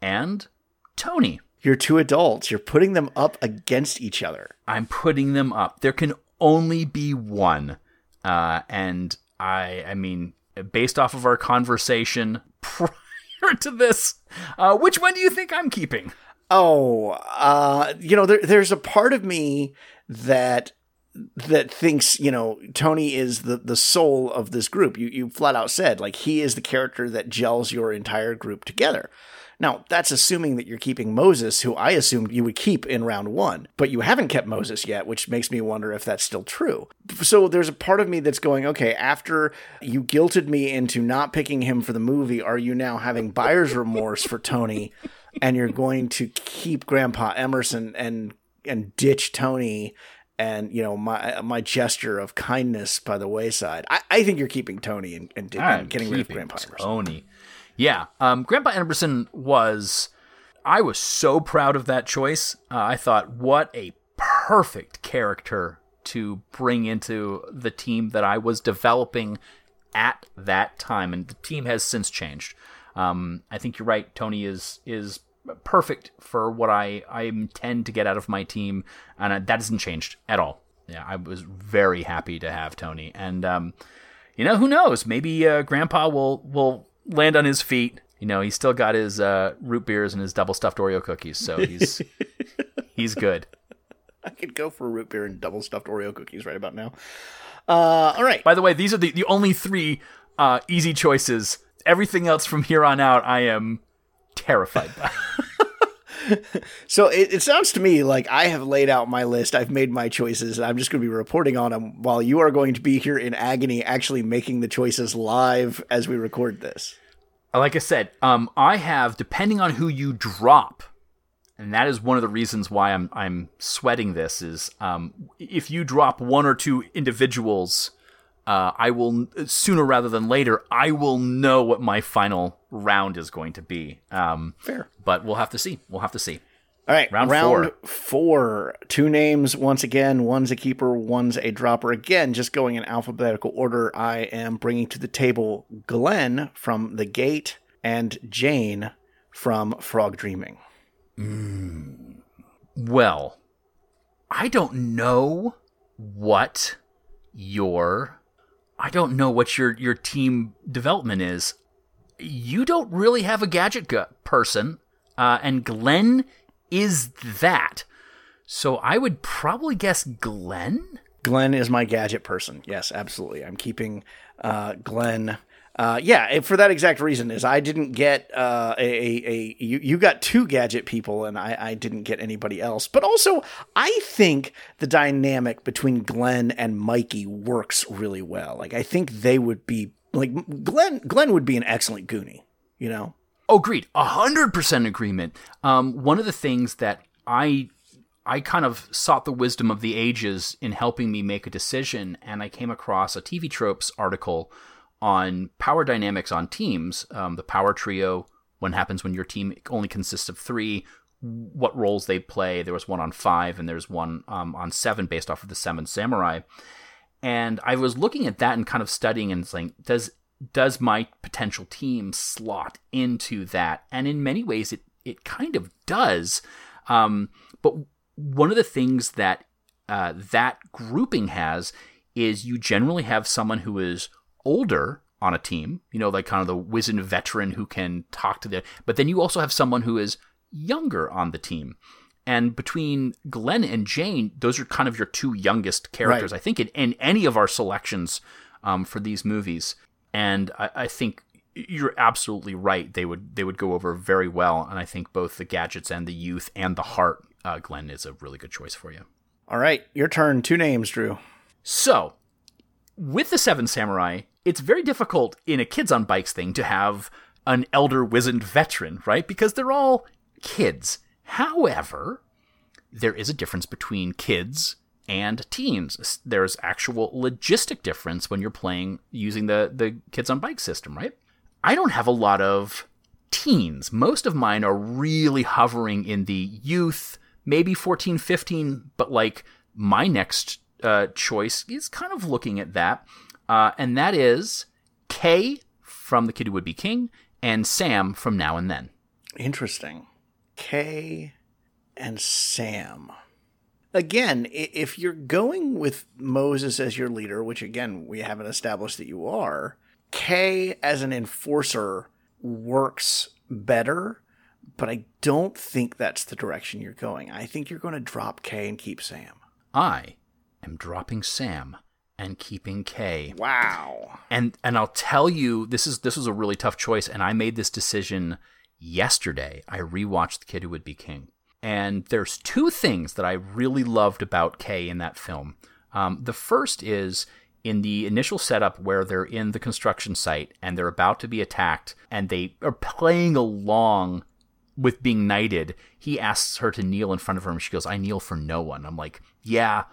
and Tony. You're two adults. You're putting them up against each other. I'm putting them up. There can only be one, uh, and I, I mean, based off of our conversation prior to this, uh, which one do you think I'm keeping? Oh, uh, you know, there, there's a part of me that that thinks you know Tony is the the soul of this group. You you flat out said like he is the character that gels your entire group together. Now, that's assuming that you're keeping Moses, who I assumed you would keep in round one, but you haven't kept Moses yet, which makes me wonder if that's still true. So there's a part of me that's going, okay, after you guilted me into not picking him for the movie, are you now having buyer's remorse for Tony and you're going to keep Grandpa Emerson and and ditch Tony and you know my my gesture of kindness by the wayside. I, I think you're keeping Tony and, and, and getting rid of Grandpa Emerson. Tony. Yeah, um, Grandpa Emerson was. I was so proud of that choice. Uh, I thought, what a perfect character to bring into the team that I was developing at that time, and the team has since changed. Um, I think you're right. Tony is is perfect for what I I intend to get out of my team, and uh, that hasn't changed at all. Yeah, I was very happy to have Tony, and um, you know who knows? Maybe uh, Grandpa will will land on his feet. You know, he's still got his uh, root beers and his double stuffed Oreo cookies, so he's he's good. I could go for root beer and double stuffed Oreo cookies right about now. Uh, all right. By the way, these are the, the only three uh, easy choices. Everything else from here on out, I am terrified by. so it, it, sounds to me like I have laid out my list. I've made my choices, and I'm just going to be reporting on them while you are going to be here in agony, actually making the choices live as we record this. Like I said, um, I have depending on who you drop, and that is one of the reasons why I'm I'm sweating this. Is um, if you drop one or two individuals uh, I will sooner rather than later. I will know what my final round is going to be. Um, Fair, but we'll have to see. We'll have to see. All right, round, round four. four. Two names once again. One's a keeper, one's a dropper. Again, just going in alphabetical order. I am bringing to the table Glenn from The Gate and Jane from Frog Dreaming. Mm. Well, I don't know what your I don't know what your your team development is. You don't really have a gadget person, uh, and Glenn is that. So I would probably guess Glenn. Glenn is my gadget person. Yes, absolutely. I'm keeping uh, Glenn uh, yeah, for that exact reason is I didn't get uh, a, a, a you, you got two gadget people and I, I didn't get anybody else. But also, I think the dynamic between Glenn and Mikey works really well. Like I think they would be like Glenn. Glenn would be an excellent Goonie. You know. Oh, agreed. Hundred percent agreement. Um, one of the things that I I kind of sought the wisdom of the ages in helping me make a decision, and I came across a TV Tropes article on power dynamics on teams, um, the power trio, what happens when your team only consists of three, what roles they play. There was one on five, and there's one um, on seven based off of the Seven Samurai. And I was looking at that and kind of studying and saying, does does my potential team slot into that? And in many ways, it it kind of does. Um, but one of the things that uh, that grouping has is you generally have someone who is older on a team, you know, like kind of the wizened veteran who can talk to the, but then you also have someone who is younger on the team. And between Glenn and Jane, those are kind of your two youngest characters, right. I think, in, in, any of our selections um, for these movies. And I, I, think you're absolutely right. They would they would go over very well. And I think both the gadgets and the youth and the heart, uh, Glenn is a really good choice for you. All right, your turn. Two names, Drew. So, with the Seven Samurai, it's very difficult in a kids on bikes thing to have an elder wizened veteran, right? Because they're all kids. However, there is a difference between kids and teens. There's actual logistic difference when you're playing using the the kids on bike system, right? I don't have a lot of teens. Most of mine are really hovering in the youth, maybe 14, 15, but like my next uh, choice is kind of looking at that uh, and that is Kay from The Kid Who Would Be King and Sam from Now and Then. Interesting. Kay and Sam. Again, if you're going with Moses as your leader, which again, we haven't established that you are, Kay as an enforcer works better, but I don't think that's the direction you're going. I think you're going to drop Kay and keep Sam. I am dropping Sam and keeping Kay. Wow. And and I'll tell you, this is this was a really tough choice, and I made this decision yesterday. I rewatched The Kid Who Would Be King. And there's two things that I really loved about Kay in that film. Um, the first is in the initial setup where they're in the construction site and they're about to be attacked and they are playing along with being knighted. He asks her to kneel in front of her and she goes, I kneel for no one. I'm like, yeah,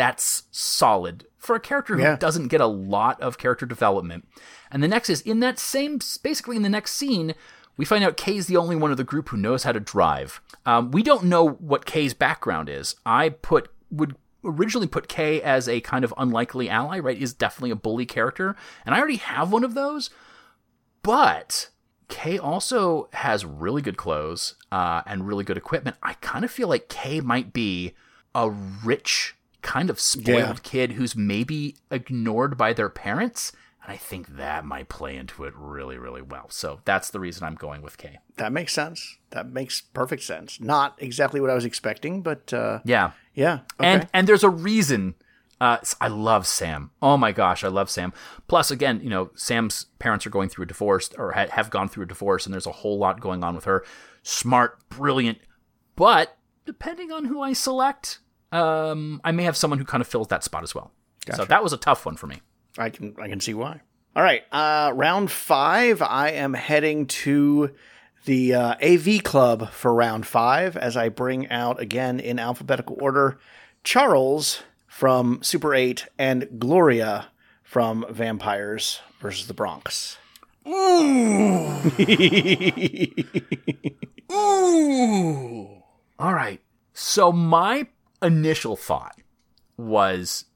that's solid for a character who yeah. doesn't get a lot of character development. And the next is in that same, basically in the next scene, we find out Kay's the only one of the group who knows how to drive. Um, we don't know what Kay's background is. I put would originally put Kay as a kind of unlikely ally, right? Is definitely a bully character, and I already have one of those. But Kay also has really good clothes uh, and really good equipment. I kind of feel like Kay might be a rich kind of spoiled yeah. kid who's maybe ignored by their parents. And I think that might play into it really, really well. So that's the reason I'm going with Kay. That makes sense. That makes perfect sense. Not exactly what I was expecting, but uh, yeah, yeah. Okay. And and there's a reason. Uh, I love Sam. Oh my gosh, I love Sam. Plus, again, you know, Sam's parents are going through a divorce or ha- have gone through a divorce, and there's a whole lot going on with her. Smart, brilliant, but depending on who I select, um, I may have someone who kind of fills that spot as well. So that was a tough one for me. I can I can see why. All right, uh, round five. I am heading to the uh, AV Club for round five as I bring out again in alphabetical order Charles from Super 8 and Gloria from Vampires versus the Bronx. Ooh. Ooh. All right. So my initial thought was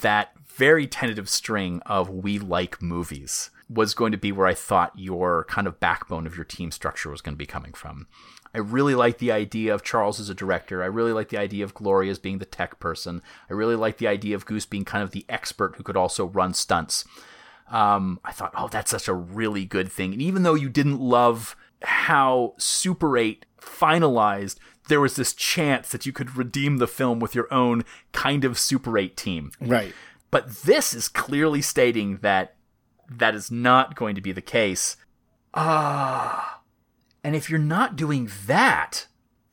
that very tentative string of we like movies was going to be where I thought your kind of backbone of your team structure was going to be coming from. I really like the idea of Charles as a director. I really like the idea of Gloria as being the tech person. I really like the idea of Goose being kind of the expert who could also run stunts. Um, I thought, oh, that's such a really good thing. And even though you didn't love how Super 8 finalized, there was this chance that you could redeem the film with your own kind of Super 8 team. Right. But this is clearly stating that that is not going to be the case. Ah. and if you're not doing that,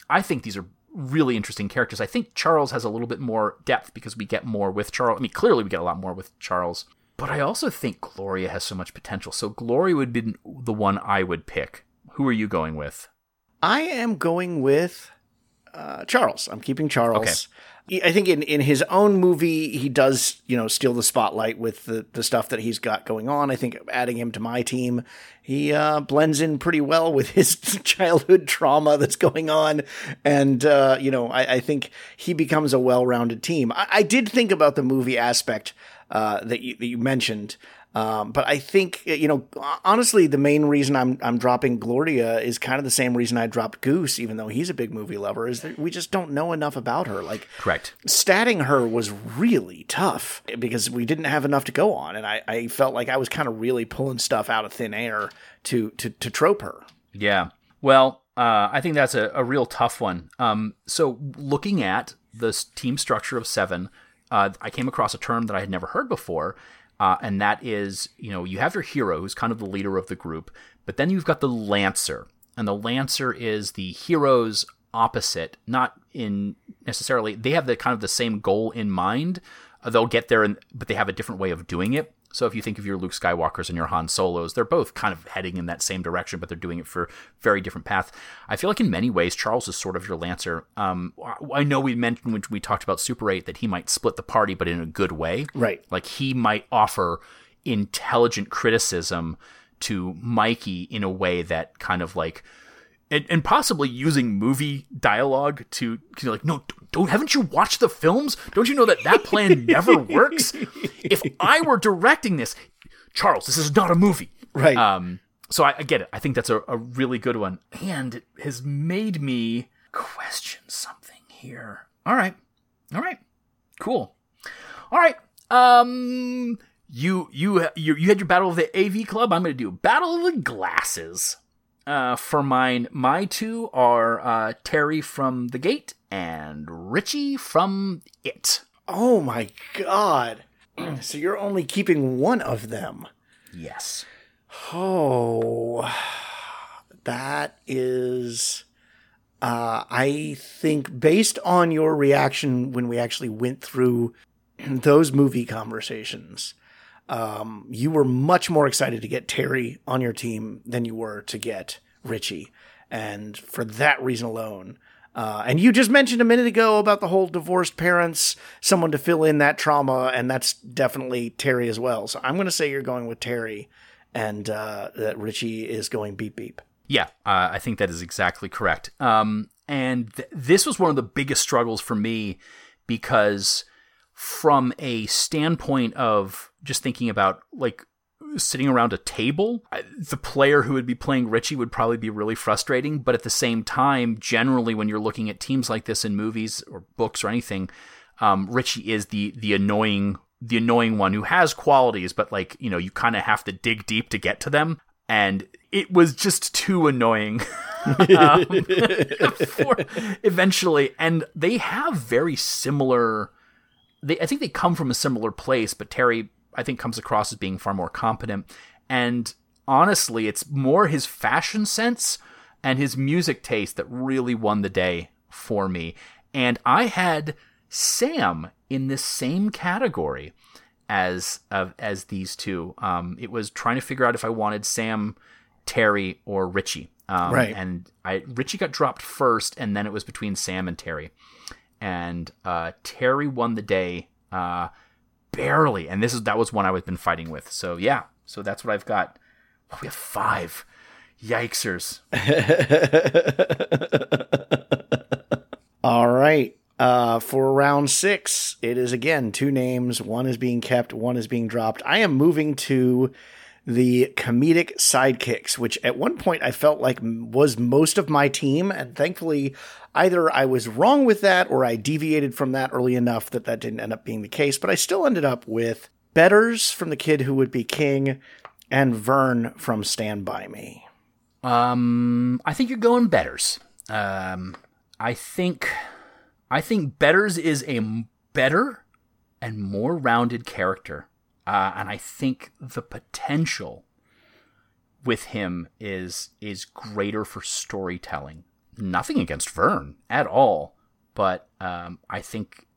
I think these are really interesting characters. I think Charles has a little bit more depth because we get more with Charles. I mean, clearly we get a lot more with Charles. But I also think Gloria has so much potential. So Gloria would be the one I would pick. Who are you going with? I am going with uh, Charles. I'm keeping Charles. Okay. I think in, in his own movie, he does, you know, steal the spotlight with the, the stuff that he's got going on. I think adding him to my team, he uh, blends in pretty well with his childhood trauma that's going on. And, uh, you know, I, I, think he becomes a well rounded team. I, I, did think about the movie aspect uh, that, you, that you mentioned. Um, but I think you know, honestly, the main reason I'm I'm dropping Gloria is kind of the same reason I dropped Goose, even though he's a big movie lover. Is that we just don't know enough about her. Like, correct. Statting her was really tough because we didn't have enough to go on, and I, I felt like I was kind of really pulling stuff out of thin air to to to trope her. Yeah. Well, uh, I think that's a, a real tough one. Um, so looking at the team structure of seven, uh, I came across a term that I had never heard before, uh, and that is, you know, you have your hero who's kind of the leader of the group, but then you've got the lancer, and the lancer is the hero's opposite, not in necessarily. They have the kind of the same goal in mind. They'll get there, and, but they have a different way of doing it. So if you think of your Luke Skywalkers and your Han Solos, they're both kind of heading in that same direction, but they're doing it for very different paths. I feel like in many ways, Charles is sort of your Lancer. Um, I know we mentioned when we talked about Super 8 that he might split the party, but in a good way. Right. Like he might offer intelligent criticism to Mikey in a way that kind of like – and, and possibly using movie dialogue to like no don't haven't you watched the films? Don't you know that that plan never works? If i were directing this charles this is not a movie. Right. Um so i, I get it. I think that's a, a really good one. And it has made me question something here. All right. All right. Cool. All right. Um you you you, you had your battle of the av club. I'm gonna do battle of the glasses uh, for mine, my two are uh, Terry from The Gate and Richie from It. Oh my god. so you're only keeping one of them. Yes. Oh. That is uh, I think based on your reaction when we actually went through those movie conversations, um, you were much more excited to get Terry on your team than you were to get Richie. And for that reason alone, uh, and you just mentioned a minute ago about the whole divorced parents, someone to fill in that trauma, and that's definitely Terry as well. So I'm going to say you're going with Terry, and uh, that Richie is going beep beep. Yeah, uh, I think that is exactly correct. Um, and th- this was one of the biggest struggles for me because, from a standpoint of just thinking about like sitting around a table, the player who would be playing Richie would probably be really frustrating. But at the same time, generally, when you're looking at teams like this in movies or books or anything, um, Richie is the the annoying the annoying one who has qualities, but like you know, you kind of have to dig deep to get to them. And it was just too annoying. um, for eventually, and they have very similar. They, I think they come from a similar place, but Terry I think comes across as being far more competent. And honestly, it's more his fashion sense and his music taste that really won the day for me. And I had Sam in this same category as uh, as these two. Um, it was trying to figure out if I wanted Sam, Terry, or Richie. Um, Right. And I Richie got dropped first, and then it was between Sam and Terry. And uh, Terry won the day uh, barely, and this is that was one I was been fighting with. So yeah, so that's what I've got. Oh, we have five. Yikesers. All right. Uh, for round six, it is again two names. One is being kept, one is being dropped. I am moving to the comedic sidekicks, which at one point I felt like was most of my team. And thankfully, either I was wrong with that or I deviated from that early enough that that didn't end up being the case. But I still ended up with Bedders from The Kid Who Would Be King and Vern from Stand By Me. Um, I think you're going Bedders. Um, I think, I think Bedders is a better and more rounded character, uh, and I think the potential with him is is greater for storytelling. Nothing against Vern at all, but um, I think,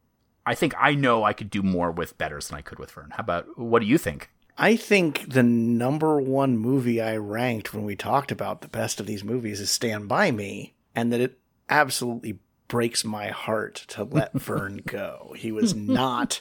I think I know I could do more with Bedders than I could with Vern. How about what do you think? I think the number one movie I ranked when we talked about the best of these movies is Stand By Me, and that it absolutely breaks my heart to let Vern go. He was not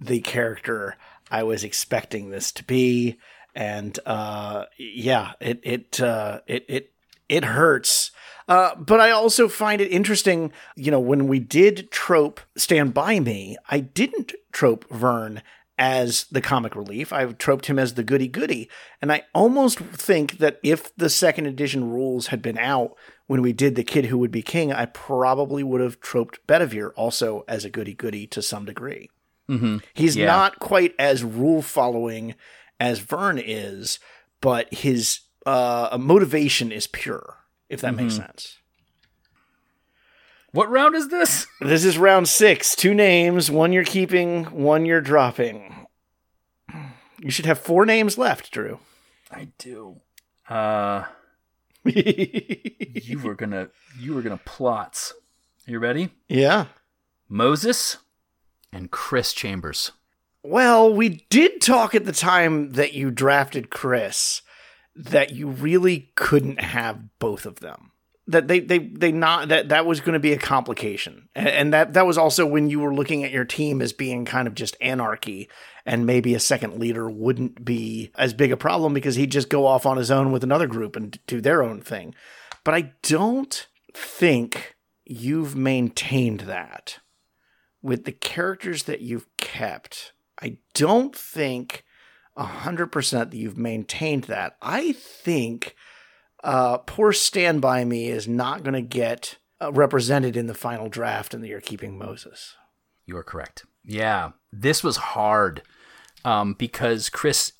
the character I was expecting this to be, and uh, yeah, it it uh, it it it hurts. Uh, but I also find it interesting, you know, when we did trope Stand By Me, I didn't trope Vern as the comic relief. I troped him as the goody goody. And I almost think that if the second edition rules had been out when we did The Kid Who Would Be King, I probably would have troped Bedivere also as a goody goody to some degree. Mm-hmm. He's Yeah. not quite as rule following as Vern is, but his uh, motivation is pure, if that makes sense. What round is this? This is round six. Two names, one you're keeping, one you're dropping. You should have four names left, Drew. I do. Uh, you were gonna you were gonna plots. You ready? yeah. Moses and Chris Chambers. Well, we did talk at the time that you drafted Chris that you really couldn't have both of them. That they they they not that that was going to be a complication, and, and that that was also when you were looking at your team as being kind of just anarchy, and maybe a second leader wouldn't be as big a problem because he'd just go off on his own with another group and do their own thing. But I don't think you've maintained that with the characters that you've kept. I don't think 100% that you've maintained that. I think uh, poor Stand By Me is not going to get uh, represented in the final draft and that you're keeping Moses. You are correct. Yeah, this was hard um, because Chris,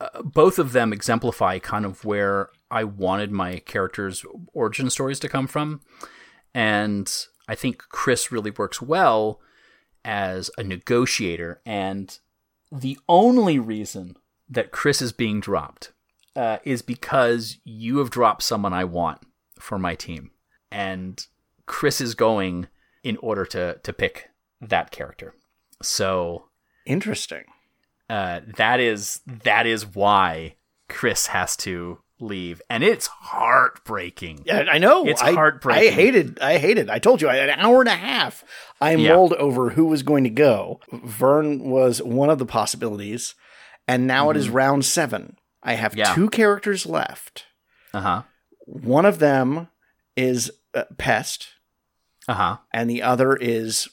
uh, both of them exemplify kind of where I wanted my characters' origin stories to come from, and I think Chris really works well as a negotiator. And the only reason that Chris is being dropped uh, is because you have dropped someone I want for my team, and Chris is going in order to to pick that character. So Interesting. uh, that is that is why Chris has to leave, and it's heartbreaking. Yeah, I know. It's I, heartbreaking. I hated. I hated. I told you, I had an hour and a half. I Yeah. mulled over who was going to go. Vern was one of the possibilities, and now it is round seven. I have Mm-hmm. Yeah. two characters left. Uh huh. One of them is uh, Pest, Uh huh. and the other is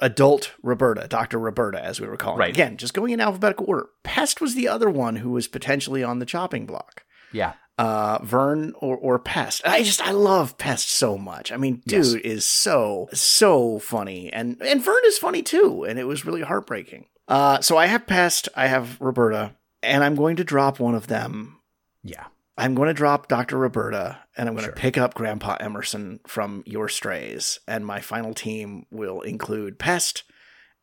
adult Roberta, Dr. Roberta, as we were calling Right. it. Again, just going in alphabetical order. Pest was the other one who was potentially on the chopping block. Yeah. Uh, Vern or, or Pest. I just, I love Pest so much. I mean, dude Yes. is so, so funny. And, and Vern is funny too. And it was really heartbreaking. Uh, so I have Pest, I have Roberta, and I'm going to drop one of them Yeah. I'm going to drop Dr. Roberta and I'm going Sure. to pick up Grandpa Emerson from Your Strays. And my final team will include Pest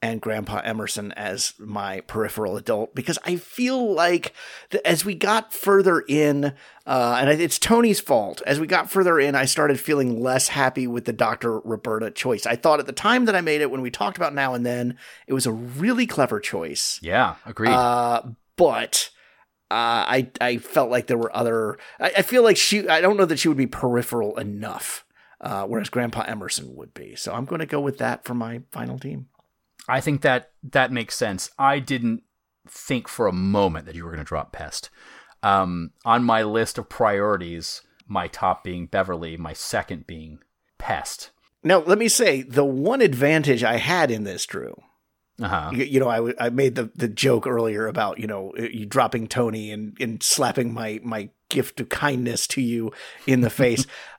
and Grandpa Emerson as my peripheral adult because I feel like the, as we got further in, uh, and it's Tony's fault, as we got further in, I started feeling less happy with the Dr. Roberta choice. I thought at the time that I made it, when we talked about now and then, it was a really clever choice. Yeah, agreed. Uh, but. Uh, I I felt like there were other. I, I, feel like she. I don't know that she would be peripheral enough, uh, whereas Grandpa Emerson would be. So I'm going to go with that for my final team. I think that that makes sense. I didn't think for a moment that you were going to drop Pest. Um, on my list of priorities, my top being Beverly, my second being Pest. Now, let me say the one advantage I had in this, Drew. Uh-huh. You, you know, I, I made the, the joke earlier about you know you dropping Tony and, and slapping my my gift of kindness to you in the face.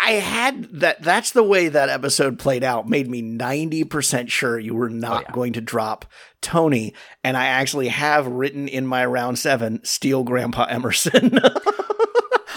I had that. That's the way that episode played out. Made me ninety percent sure you were not oh, yeah. going to drop Tony, and I actually have written in my round seven steal Grandpa Emerson.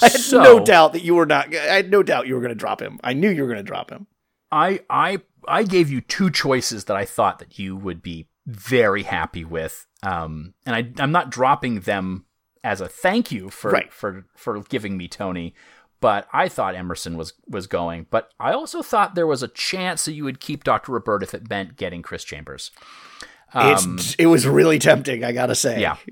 I had so, no doubt that you were not. I had no doubt you were going to drop him. I knew you were going to drop him. I I I gave you two choices that I thought that you would be very happy with, um, and I I'm not dropping them as a thank you for right. for for giving me Tony but I thought Emerson was was going. But I also thought there was a chance that you would keep Dr. Robert if it meant getting Chris Chambers. Um, it's, it was really tempting, I gotta say. Yeah.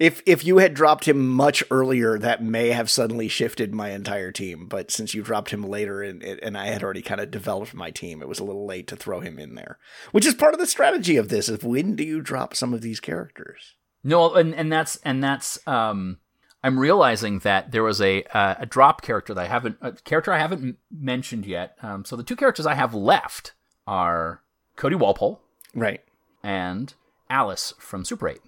If if you had dropped him much earlier, that may have suddenly shifted my entire team. But since you dropped him later, and and I had already kind of developed my team, it was a little late to throw him in there. Which is part of the strategy of this: is when do you drop some of these characters? No, and and that's and that's um I'm realizing that there was a uh, a drop character that I haven't a character I haven't mentioned yet. Um, so the two characters I have left are Cody Walpole, right, and Alice from Super Eight,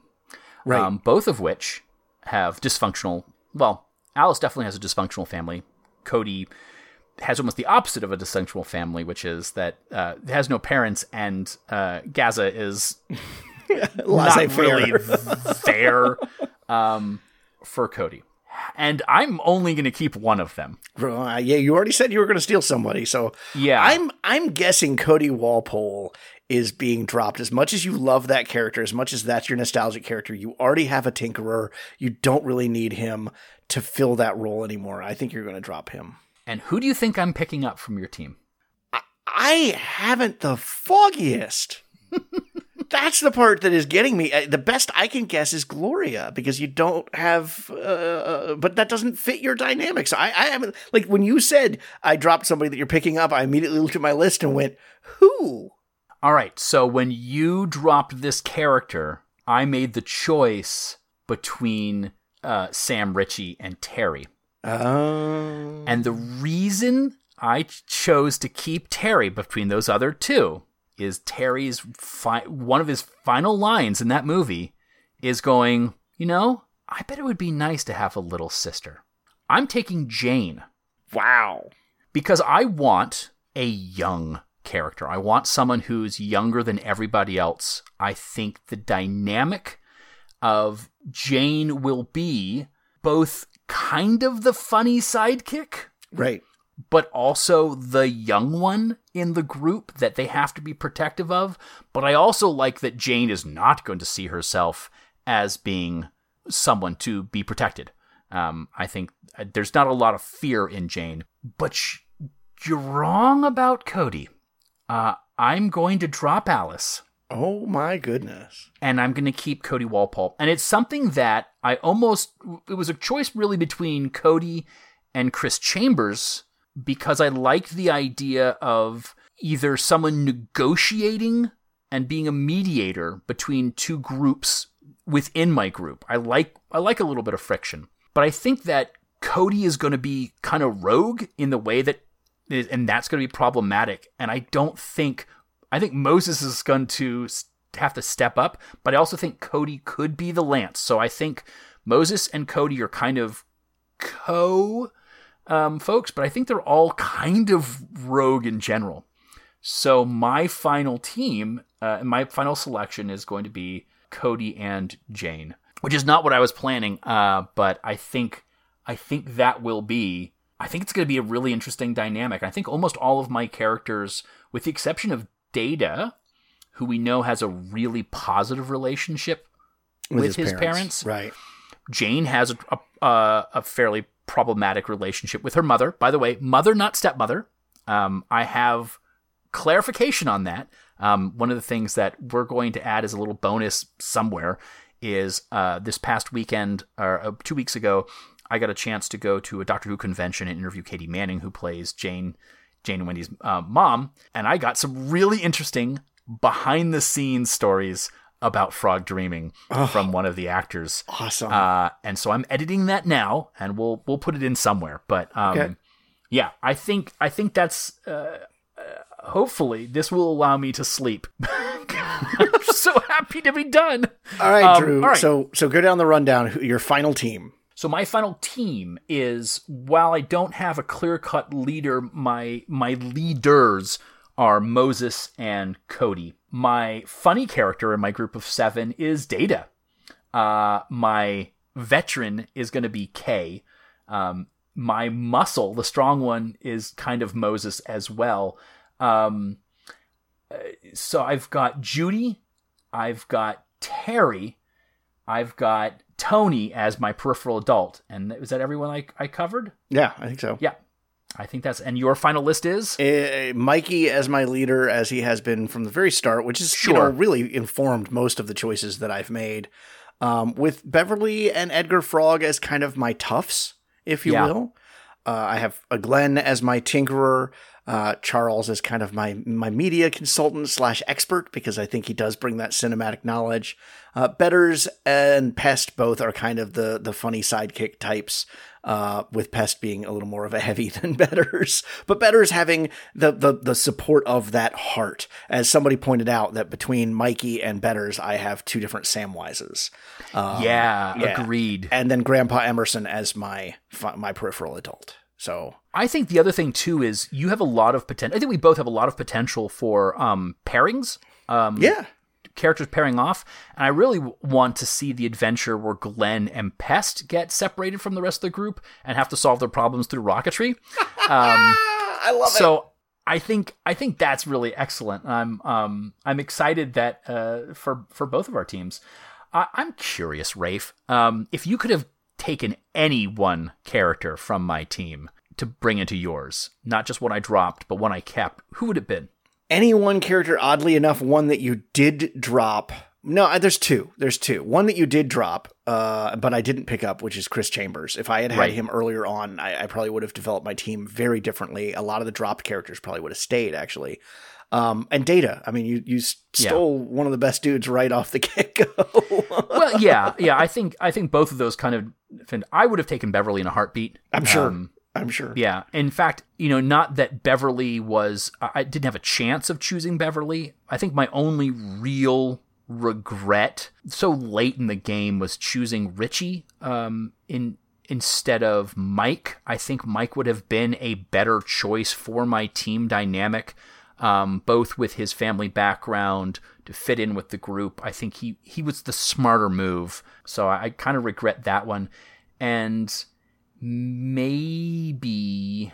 right. Um, both of which have dysfunctional. Well, Alice definitely has a dysfunctional family. Cody has almost the opposite of a dysfunctional family, which is that uh, has no parents, and uh, Gaza is not really there. Um, for Cody. And I'm only going to keep one of them. Uh, yeah, you already said you were going to steal somebody, so yeah, I'm I'm guessing Cody Walpole is being dropped. As much as you love that character, as much as that's your nostalgic character, you already have a Tinkerer. You don't really need him to fill that role anymore. I think you're going to drop him. And who do you think I'm picking up from your team? I, I haven't the foggiest. that's the part that is getting me. Uh, the best I can guess is Gloria because you don't have, uh, uh, but that doesn't fit your dynamics. I, I haven't like when you said I dropped somebody that you're picking up. I immediately looked at my list and went, "Who?" All right. So when you dropped this character, I made the choice between uh, Sam Richie and Terry. Oh. And the reason I chose to keep Terry between those other two is Terry's fi- one of his final lines in that movie is going, you know, I bet it would be nice to have a little sister. I'm taking Jane. Wow. Because I want a young character. I want someone who's younger than everybody else. I think the dynamic of Jane will be both kind of the funny sidekick. Right but also the young one in the group that they have to be protective of. But I also like that Jane is not going to see herself as being someone to be protected. Um, I think uh, there's not a lot of fear in Jane, but sh- you're wrong about Cody. Uh, I'm going to drop Alice. Oh my goodness. And I'm going to keep Cody Walpole. And it's something that I almost, it was a choice really between Cody and Chris Chambers because I liked the idea of either someone negotiating and being a mediator between two groups within my group. I like I like a little bit of friction. But I think that Cody is going to be kind of rogue in the way that and that's going to be problematic and I don't think I think Moses is going to have to step up, but I also think Cody could be the lance. So I think Moses and Cody are kind of co um, folks, but I think they're all kind of rogue in general. So my final team, uh, my final selection is going to be Cody and Jane, which is not what I was planning. Uh, but I think I think that will be. I think it's going to be a really interesting dynamic. I think almost all of my characters, with the exception of Data, who we know has a really positive relationship with, his, parents. Right. Jane has a, a, a fairly problematic relationship with her mother. By the way, mother, not stepmother. Um, I have clarification on that. Um, one of the things that we're going to add as a little bonus somewhere is uh, this past weekend, or uh, two weeks ago, I got a chance to go to a Doctor Who convention and interview Katy Manning, who plays Jane, Jane and Wendy's uh, mom, and I got some really interesting behind the scenes stories about frog dreaming oh, from one of the actors. Awesome. Uh, and so I'm editing that now, and we'll we'll put it in somewhere. But um, okay. yeah, I think I think that's. Uh, uh, hopefully, this will allow me to sleep. I'm so happy to be done. All right, um, Drew. All right. So so go down the rundown. Your final team. So my final team is while I don't have a clear cut leader, my my leaders are Moses and Cody. My funny character in my group of seven is Data. Uh, my veteran is going to be Kay. Um, my muscle, the strong one, is kind of Moses as well. Um, uh, so I've got Judy, I've got Terry, I've got Tony as my peripheral adult. And is that everyone I, I covered? Yeah, I think so. Yeah. I think that's and your final list is uh, Mikey as my leader, as he has been from the very start, which is sure. you know really informed most of the choices that I've made. Um, with Beverly and Edgar Frog as kind of my toughs, if you yeah. will. Uh, I have a Glenn as my tinkerer, uh, Charles is kind of my my media consultant slash expert because I think he does bring that cinematic knowledge. Uh, Bedders and Pest both are kind of the the funny sidekick types uh, with Pest being a little more of a heavy than Bedders, but Bedders having the, the the support of that heart. As somebody pointed out, that between Mikey and Bedders, I have two different Samwises. Um, yeah, yeah, agreed. And then Grandpa Emerson as my my peripheral adult. So I think the other thing too is you have a lot of potential. I think we both have a lot of potential for um, pairings. Um, yeah characters pairing off. And I really want to see the adventure where Glenn and Pest get separated from the rest of the group and have to solve their problems through rocketry. Um, I love so, it. So I think I think that's really excellent. I'm um I'm excited that uh for for both of our teams. I, am curious, Rafe. Um, if you could have taken any one character from my team to bring into yours, not just one I dropped, but one I kept, who would it have been? any one character, oddly enough, one that you did drop. No, there's two. There's two. One that you did drop, uh, but I didn't pick up, which is Chris Chambers. If I had had right. him earlier on, I, I, probably would have developed my team very differently. A lot of the dropped characters probably would have stayed, actually. Um, and Data. I mean, you you stole yeah. one of the best dudes right off the get go. well, yeah, yeah. I think I think both of those kind of. I would have taken Beverly in a heartbeat. I'm sure. Um, I'm sure. Yeah. In fact, you know, not that Beverly was, I didn't have a chance of choosing Beverly. I think my only real regret so late in the game was choosing Richie um, in instead of Mike. I think Mike would have been a better choice for my team dynamic, um, both with his family background to fit in with the group. I think he he was the smarter move. So I, I kind of regret that one. And maybe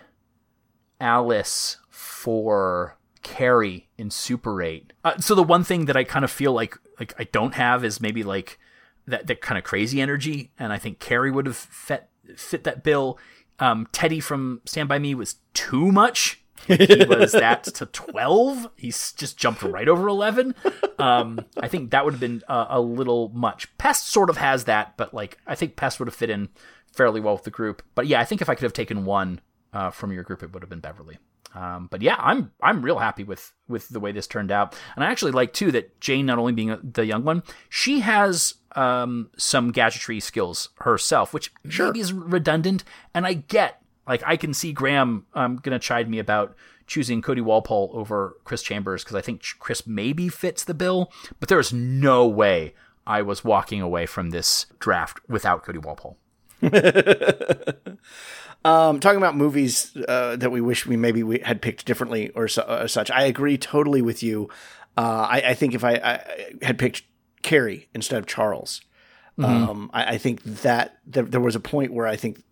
Alice for Cary in Super 8. Uh, so the one thing that I kind of feel like like I don't have is maybe like that that kind of crazy energy, and I think Cary would have fit fit that bill. Um, Teddy from Stand By Me was too much. he was that to 12 he's just jumped right over 11 um, i think that would have been a, a little much pest sort of has that but like i think pest would have fit in fairly well with the group. But yeah, I think if I could have taken one uh, from your group, it would have been Beverly. Um, but yeah, I'm I'm real happy with with the way this turned out, and I actually like too that Jane, not only being a, the young one, she has um, some gadgetry skills herself, which sure. maybe is redundant. And I get like I can see Graham um, gonna chide me about choosing Cody Walpole over Chris Chambers because I think Chris maybe fits the bill, but there is no way I was walking away from this draft without Cody Walpole. um, talking about movies uh, that we wish we maybe we had picked differently or, su- or such. I agree totally with you. Uh, I, I, think if I, I, had picked Cary instead of Charles, mm-hmm. um, I, I, think that th- there was a point where I think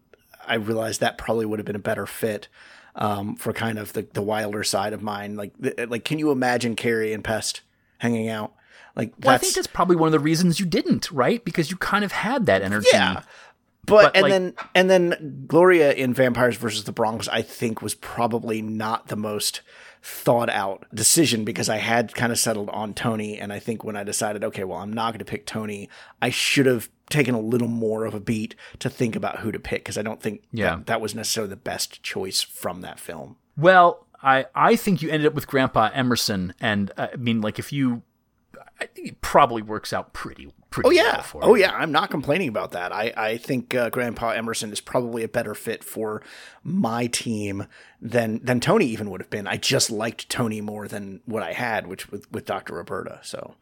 I realized that probably would have been a better fit um, for kind of the, the wilder side of mine. Like, like, can you imagine Cary and Pest hanging out. Like well, I think that's probably one of the reasons you didn't, right? Because you kind of had that energy. Yeah. But, but and like, then and then Gloria in Vampires versus the Bronx, I think was probably not the most thought out decision because I had kind of settled on Tony, and I think when I decided, okay, well, I'm not going to pick Tony, I should have taken a little more of a beat to think about who to pick because I don't think yeah. that, that was necessarily the best choice from that film. Well, I I think you ended up with Grandpa Emerson, and uh, I mean, like if you, I think it probably works out pretty pretty. Oh yeah, oh yeah. I'm not complaining about that. I I think uh, Grandpa Emerson is probably a better fit for my team than than Tony even would have been. I just liked Tony more than what I had, which with with Doctor Roberta. So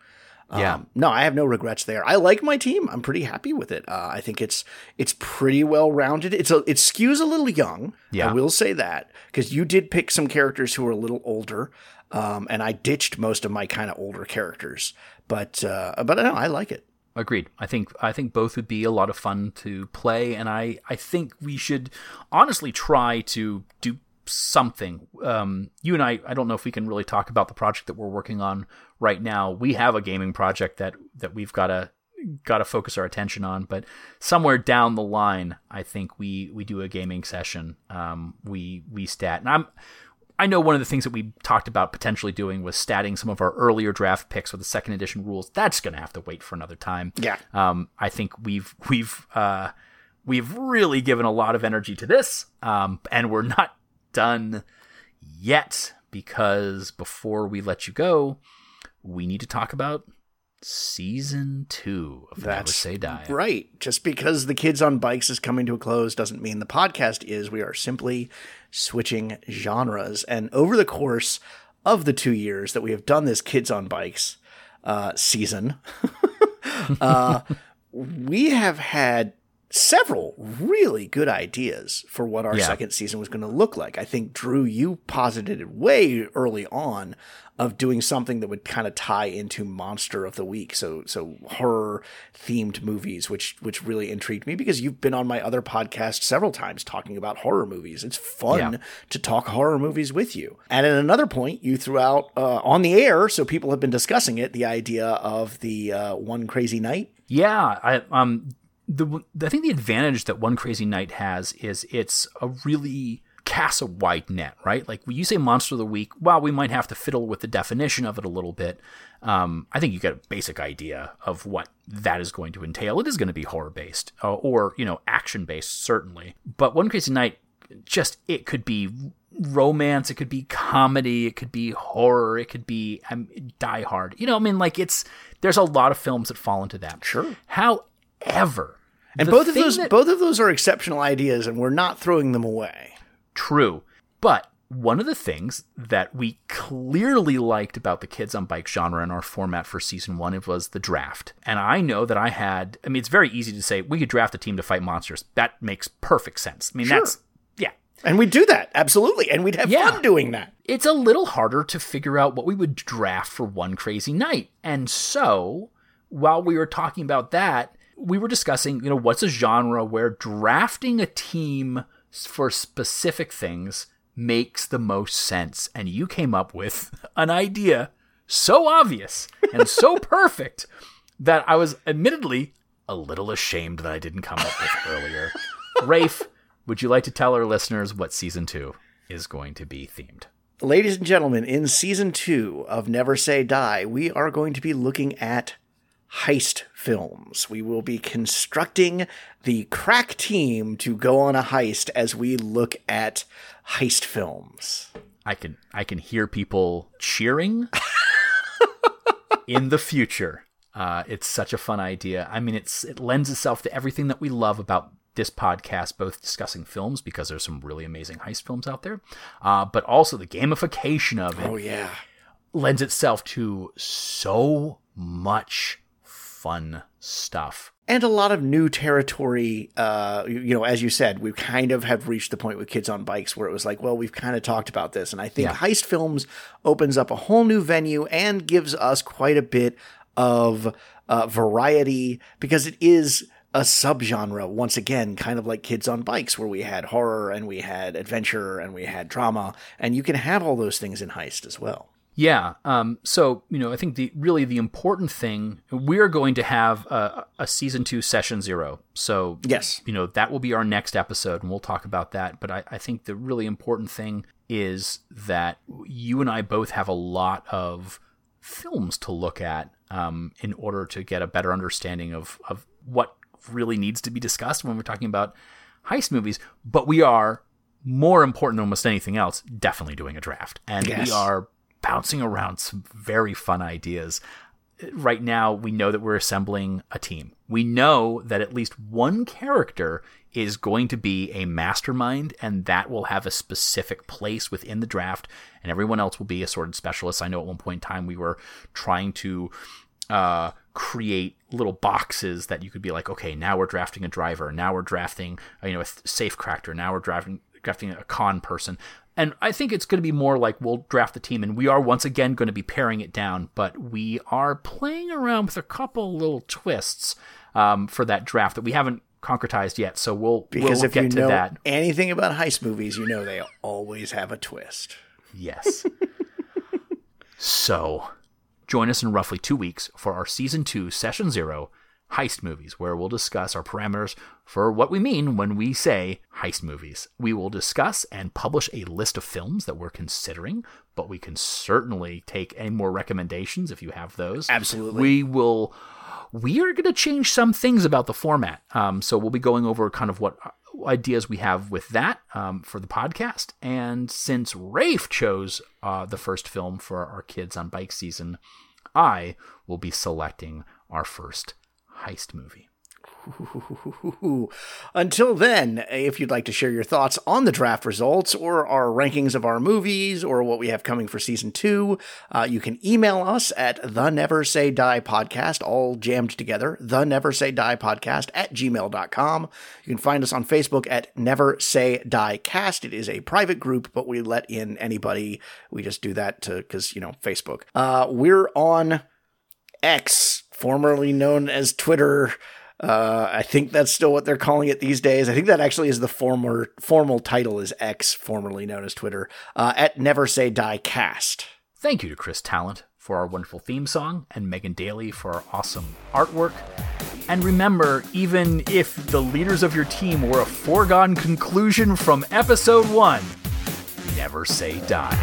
yeah. Um, no, I have no regrets there. I like my team. I'm pretty happy with it. Uh, I think it's it's pretty well rounded. It's a it skews a little young. Yeah. I will say that because you did pick some characters who are a little older, um, and I ditched most of my kind of older characters. But uh, but no, I like it. Agreed. I think I think both would be a lot of fun to play, and I I think we should honestly try to do something. Um, you and I, I don't know if we can really talk about the project that we're working on right now. We have a gaming project that that we've got to got to focus our attention on, but somewhere down the line, I think we we do a gaming session. Um, we we stat, and I'm. I know one of the things that we talked about potentially doing was statting some of our earlier draft picks with the second edition rules. That's going to have to wait for another time. Yeah. Um, I think we've we've uh, we've really given a lot of energy to this, um, and we're not done yet because before we let you go, we need to talk about season two of That's Never Say Die. Right. Just because the Kids on Bikes is coming to a close doesn't mean the podcast is. We are simply switching genres. And over the course of the two years that we have done this Kids on Bikes uh, season, uh, we have had several really good ideas for what our yeah. second season was going to look like. I think Drew, you posited it way early on of doing something that would kind of tie into monster of the week. So, so horror themed movies, which, which really intrigued me because you've been on my other podcast several times talking about horror movies. It's fun yeah. to talk horror movies with you. And at another point, you threw out uh, on the air, so people have been discussing it, the idea of the uh, one crazy night. Yeah, I um the I think the advantage that One Crazy Night has is it's a really cast a wide net, right? Like when you say monster of the week, well, we might have to fiddle with the definition of it a little bit, um, I think you get a basic idea of what that is going to entail. It is going to be horror based uh, or you know action based certainly, but One Crazy Night just it could be romance, it could be comedy, it could be horror, it could be um, Die Hard. You know, I mean, like it's there's a lot of films that fall into that. Sure. However, and both of those that, both of those are exceptional ideas and we're not throwing them away. True. But one of the things that we clearly liked about the kids on bike genre in our format for season one it was the draft. And I know that I had I mean it's very easy to say we could draft a team to fight monsters. That makes perfect sense. I mean sure. that's yeah. And we'd do that, absolutely. And we'd have yeah. fun doing that. It's a little harder to figure out what we would draft for one crazy night. And so while we were talking about that, we were discussing, you know, what's a genre where drafting a team for specific things makes the most sense. And you came up with an idea so obvious and so perfect that I was admittedly a little ashamed that I didn't come up with earlier. Rafe, would you like to tell our listeners what season two is going to be themed? Ladies and gentlemen, in season two of Never Say Die, we are going to be looking at heist films. We will be constructing the crack team to go on a heist as we look at heist films. I can I can hear people cheering in the future. Uh, it's such a fun idea. I mean, it's it lends itself to everything that we love about this podcast, both discussing films because there's some really amazing heist films out there, uh, but also the gamification of it. Oh yeah, lends itself to so much fun stuff. And a lot of new territory. Uh, you know, as you said, we kind of have reached the point with kids on bikes where it was like, well, we've kind of talked about this. And I think yeah. Heist Films opens up a whole new venue and gives us quite a bit of uh, variety because it is a subgenre once again kind of like kids on bikes where we had horror and we had adventure and we had drama and you can have all those things in heist as well Yeah. Um, so you know, I think the really the important thing we are going to have a, a, season two session zero. So yes, you know that will be our next episode, and we'll talk about that. But I, I think the really important thing is that you and I both have a lot of films to look at um, in order to get a better understanding of of what really needs to be discussed when we're talking about heist movies. But we are more important than almost anything else, definitely doing a draft, and yes. we are bouncing around some very fun ideas. Right now, we know that we're assembling a team. We know that at least one character is going to be a mastermind, and that will have a specific place within the draft, and everyone else will be assorted specialists. I know at one point in time we were trying to uh, create little boxes that you could be like, okay, now we're drafting a driver, now we're drafting you know a safe cracker, now we're drafting drafting a con person. And I think it's going to be more like we'll draft the team, and we are once again going to be paring it down, but we are playing around with a couple little twists um, for that draft that we haven't concretized yet. So we'll because we'll if you know that. anything about heist movies, you know they always have a twist. Yes. so join us in roughly two weeks for our season two, session zero heist movies, where we'll discuss our parameters for what we mean when we say heist movies. We will discuss and publish a list of films that we're considering, but we can certainly take any more recommendations if you have those. Absolutely. We will. We are going to change some things about the format. Um, so we'll be going over kind of what ideas we have with that um, for the podcast. And since Rafe chose uh, the first film for our kids on bike season, I will be selecting our first heist movie. Until then, if you'd like to share your thoughts on the draft results or our rankings of our movies or what we have coming for season two, uh, you can email us at the Never Say Die podcast, all jammed together, the Never Say Die podcast at gmail.com. You can find us on Facebook at Never Say Die Cast. It is a private group, but we let in anybody. We just do that to, because, you know, Facebook. Uh, we're on X formerly known as Twitter. Uh, I think that's still what they're calling it these days. I think that actually is the former formal title is X, formerly known as Twitter, uh, at Never Say Die Cast. Thank you to Chris Talent for our wonderful theme song and Megan Daly for our awesome artwork. And remember, even if the leaders of your team were a foregone conclusion from episode one, never say die.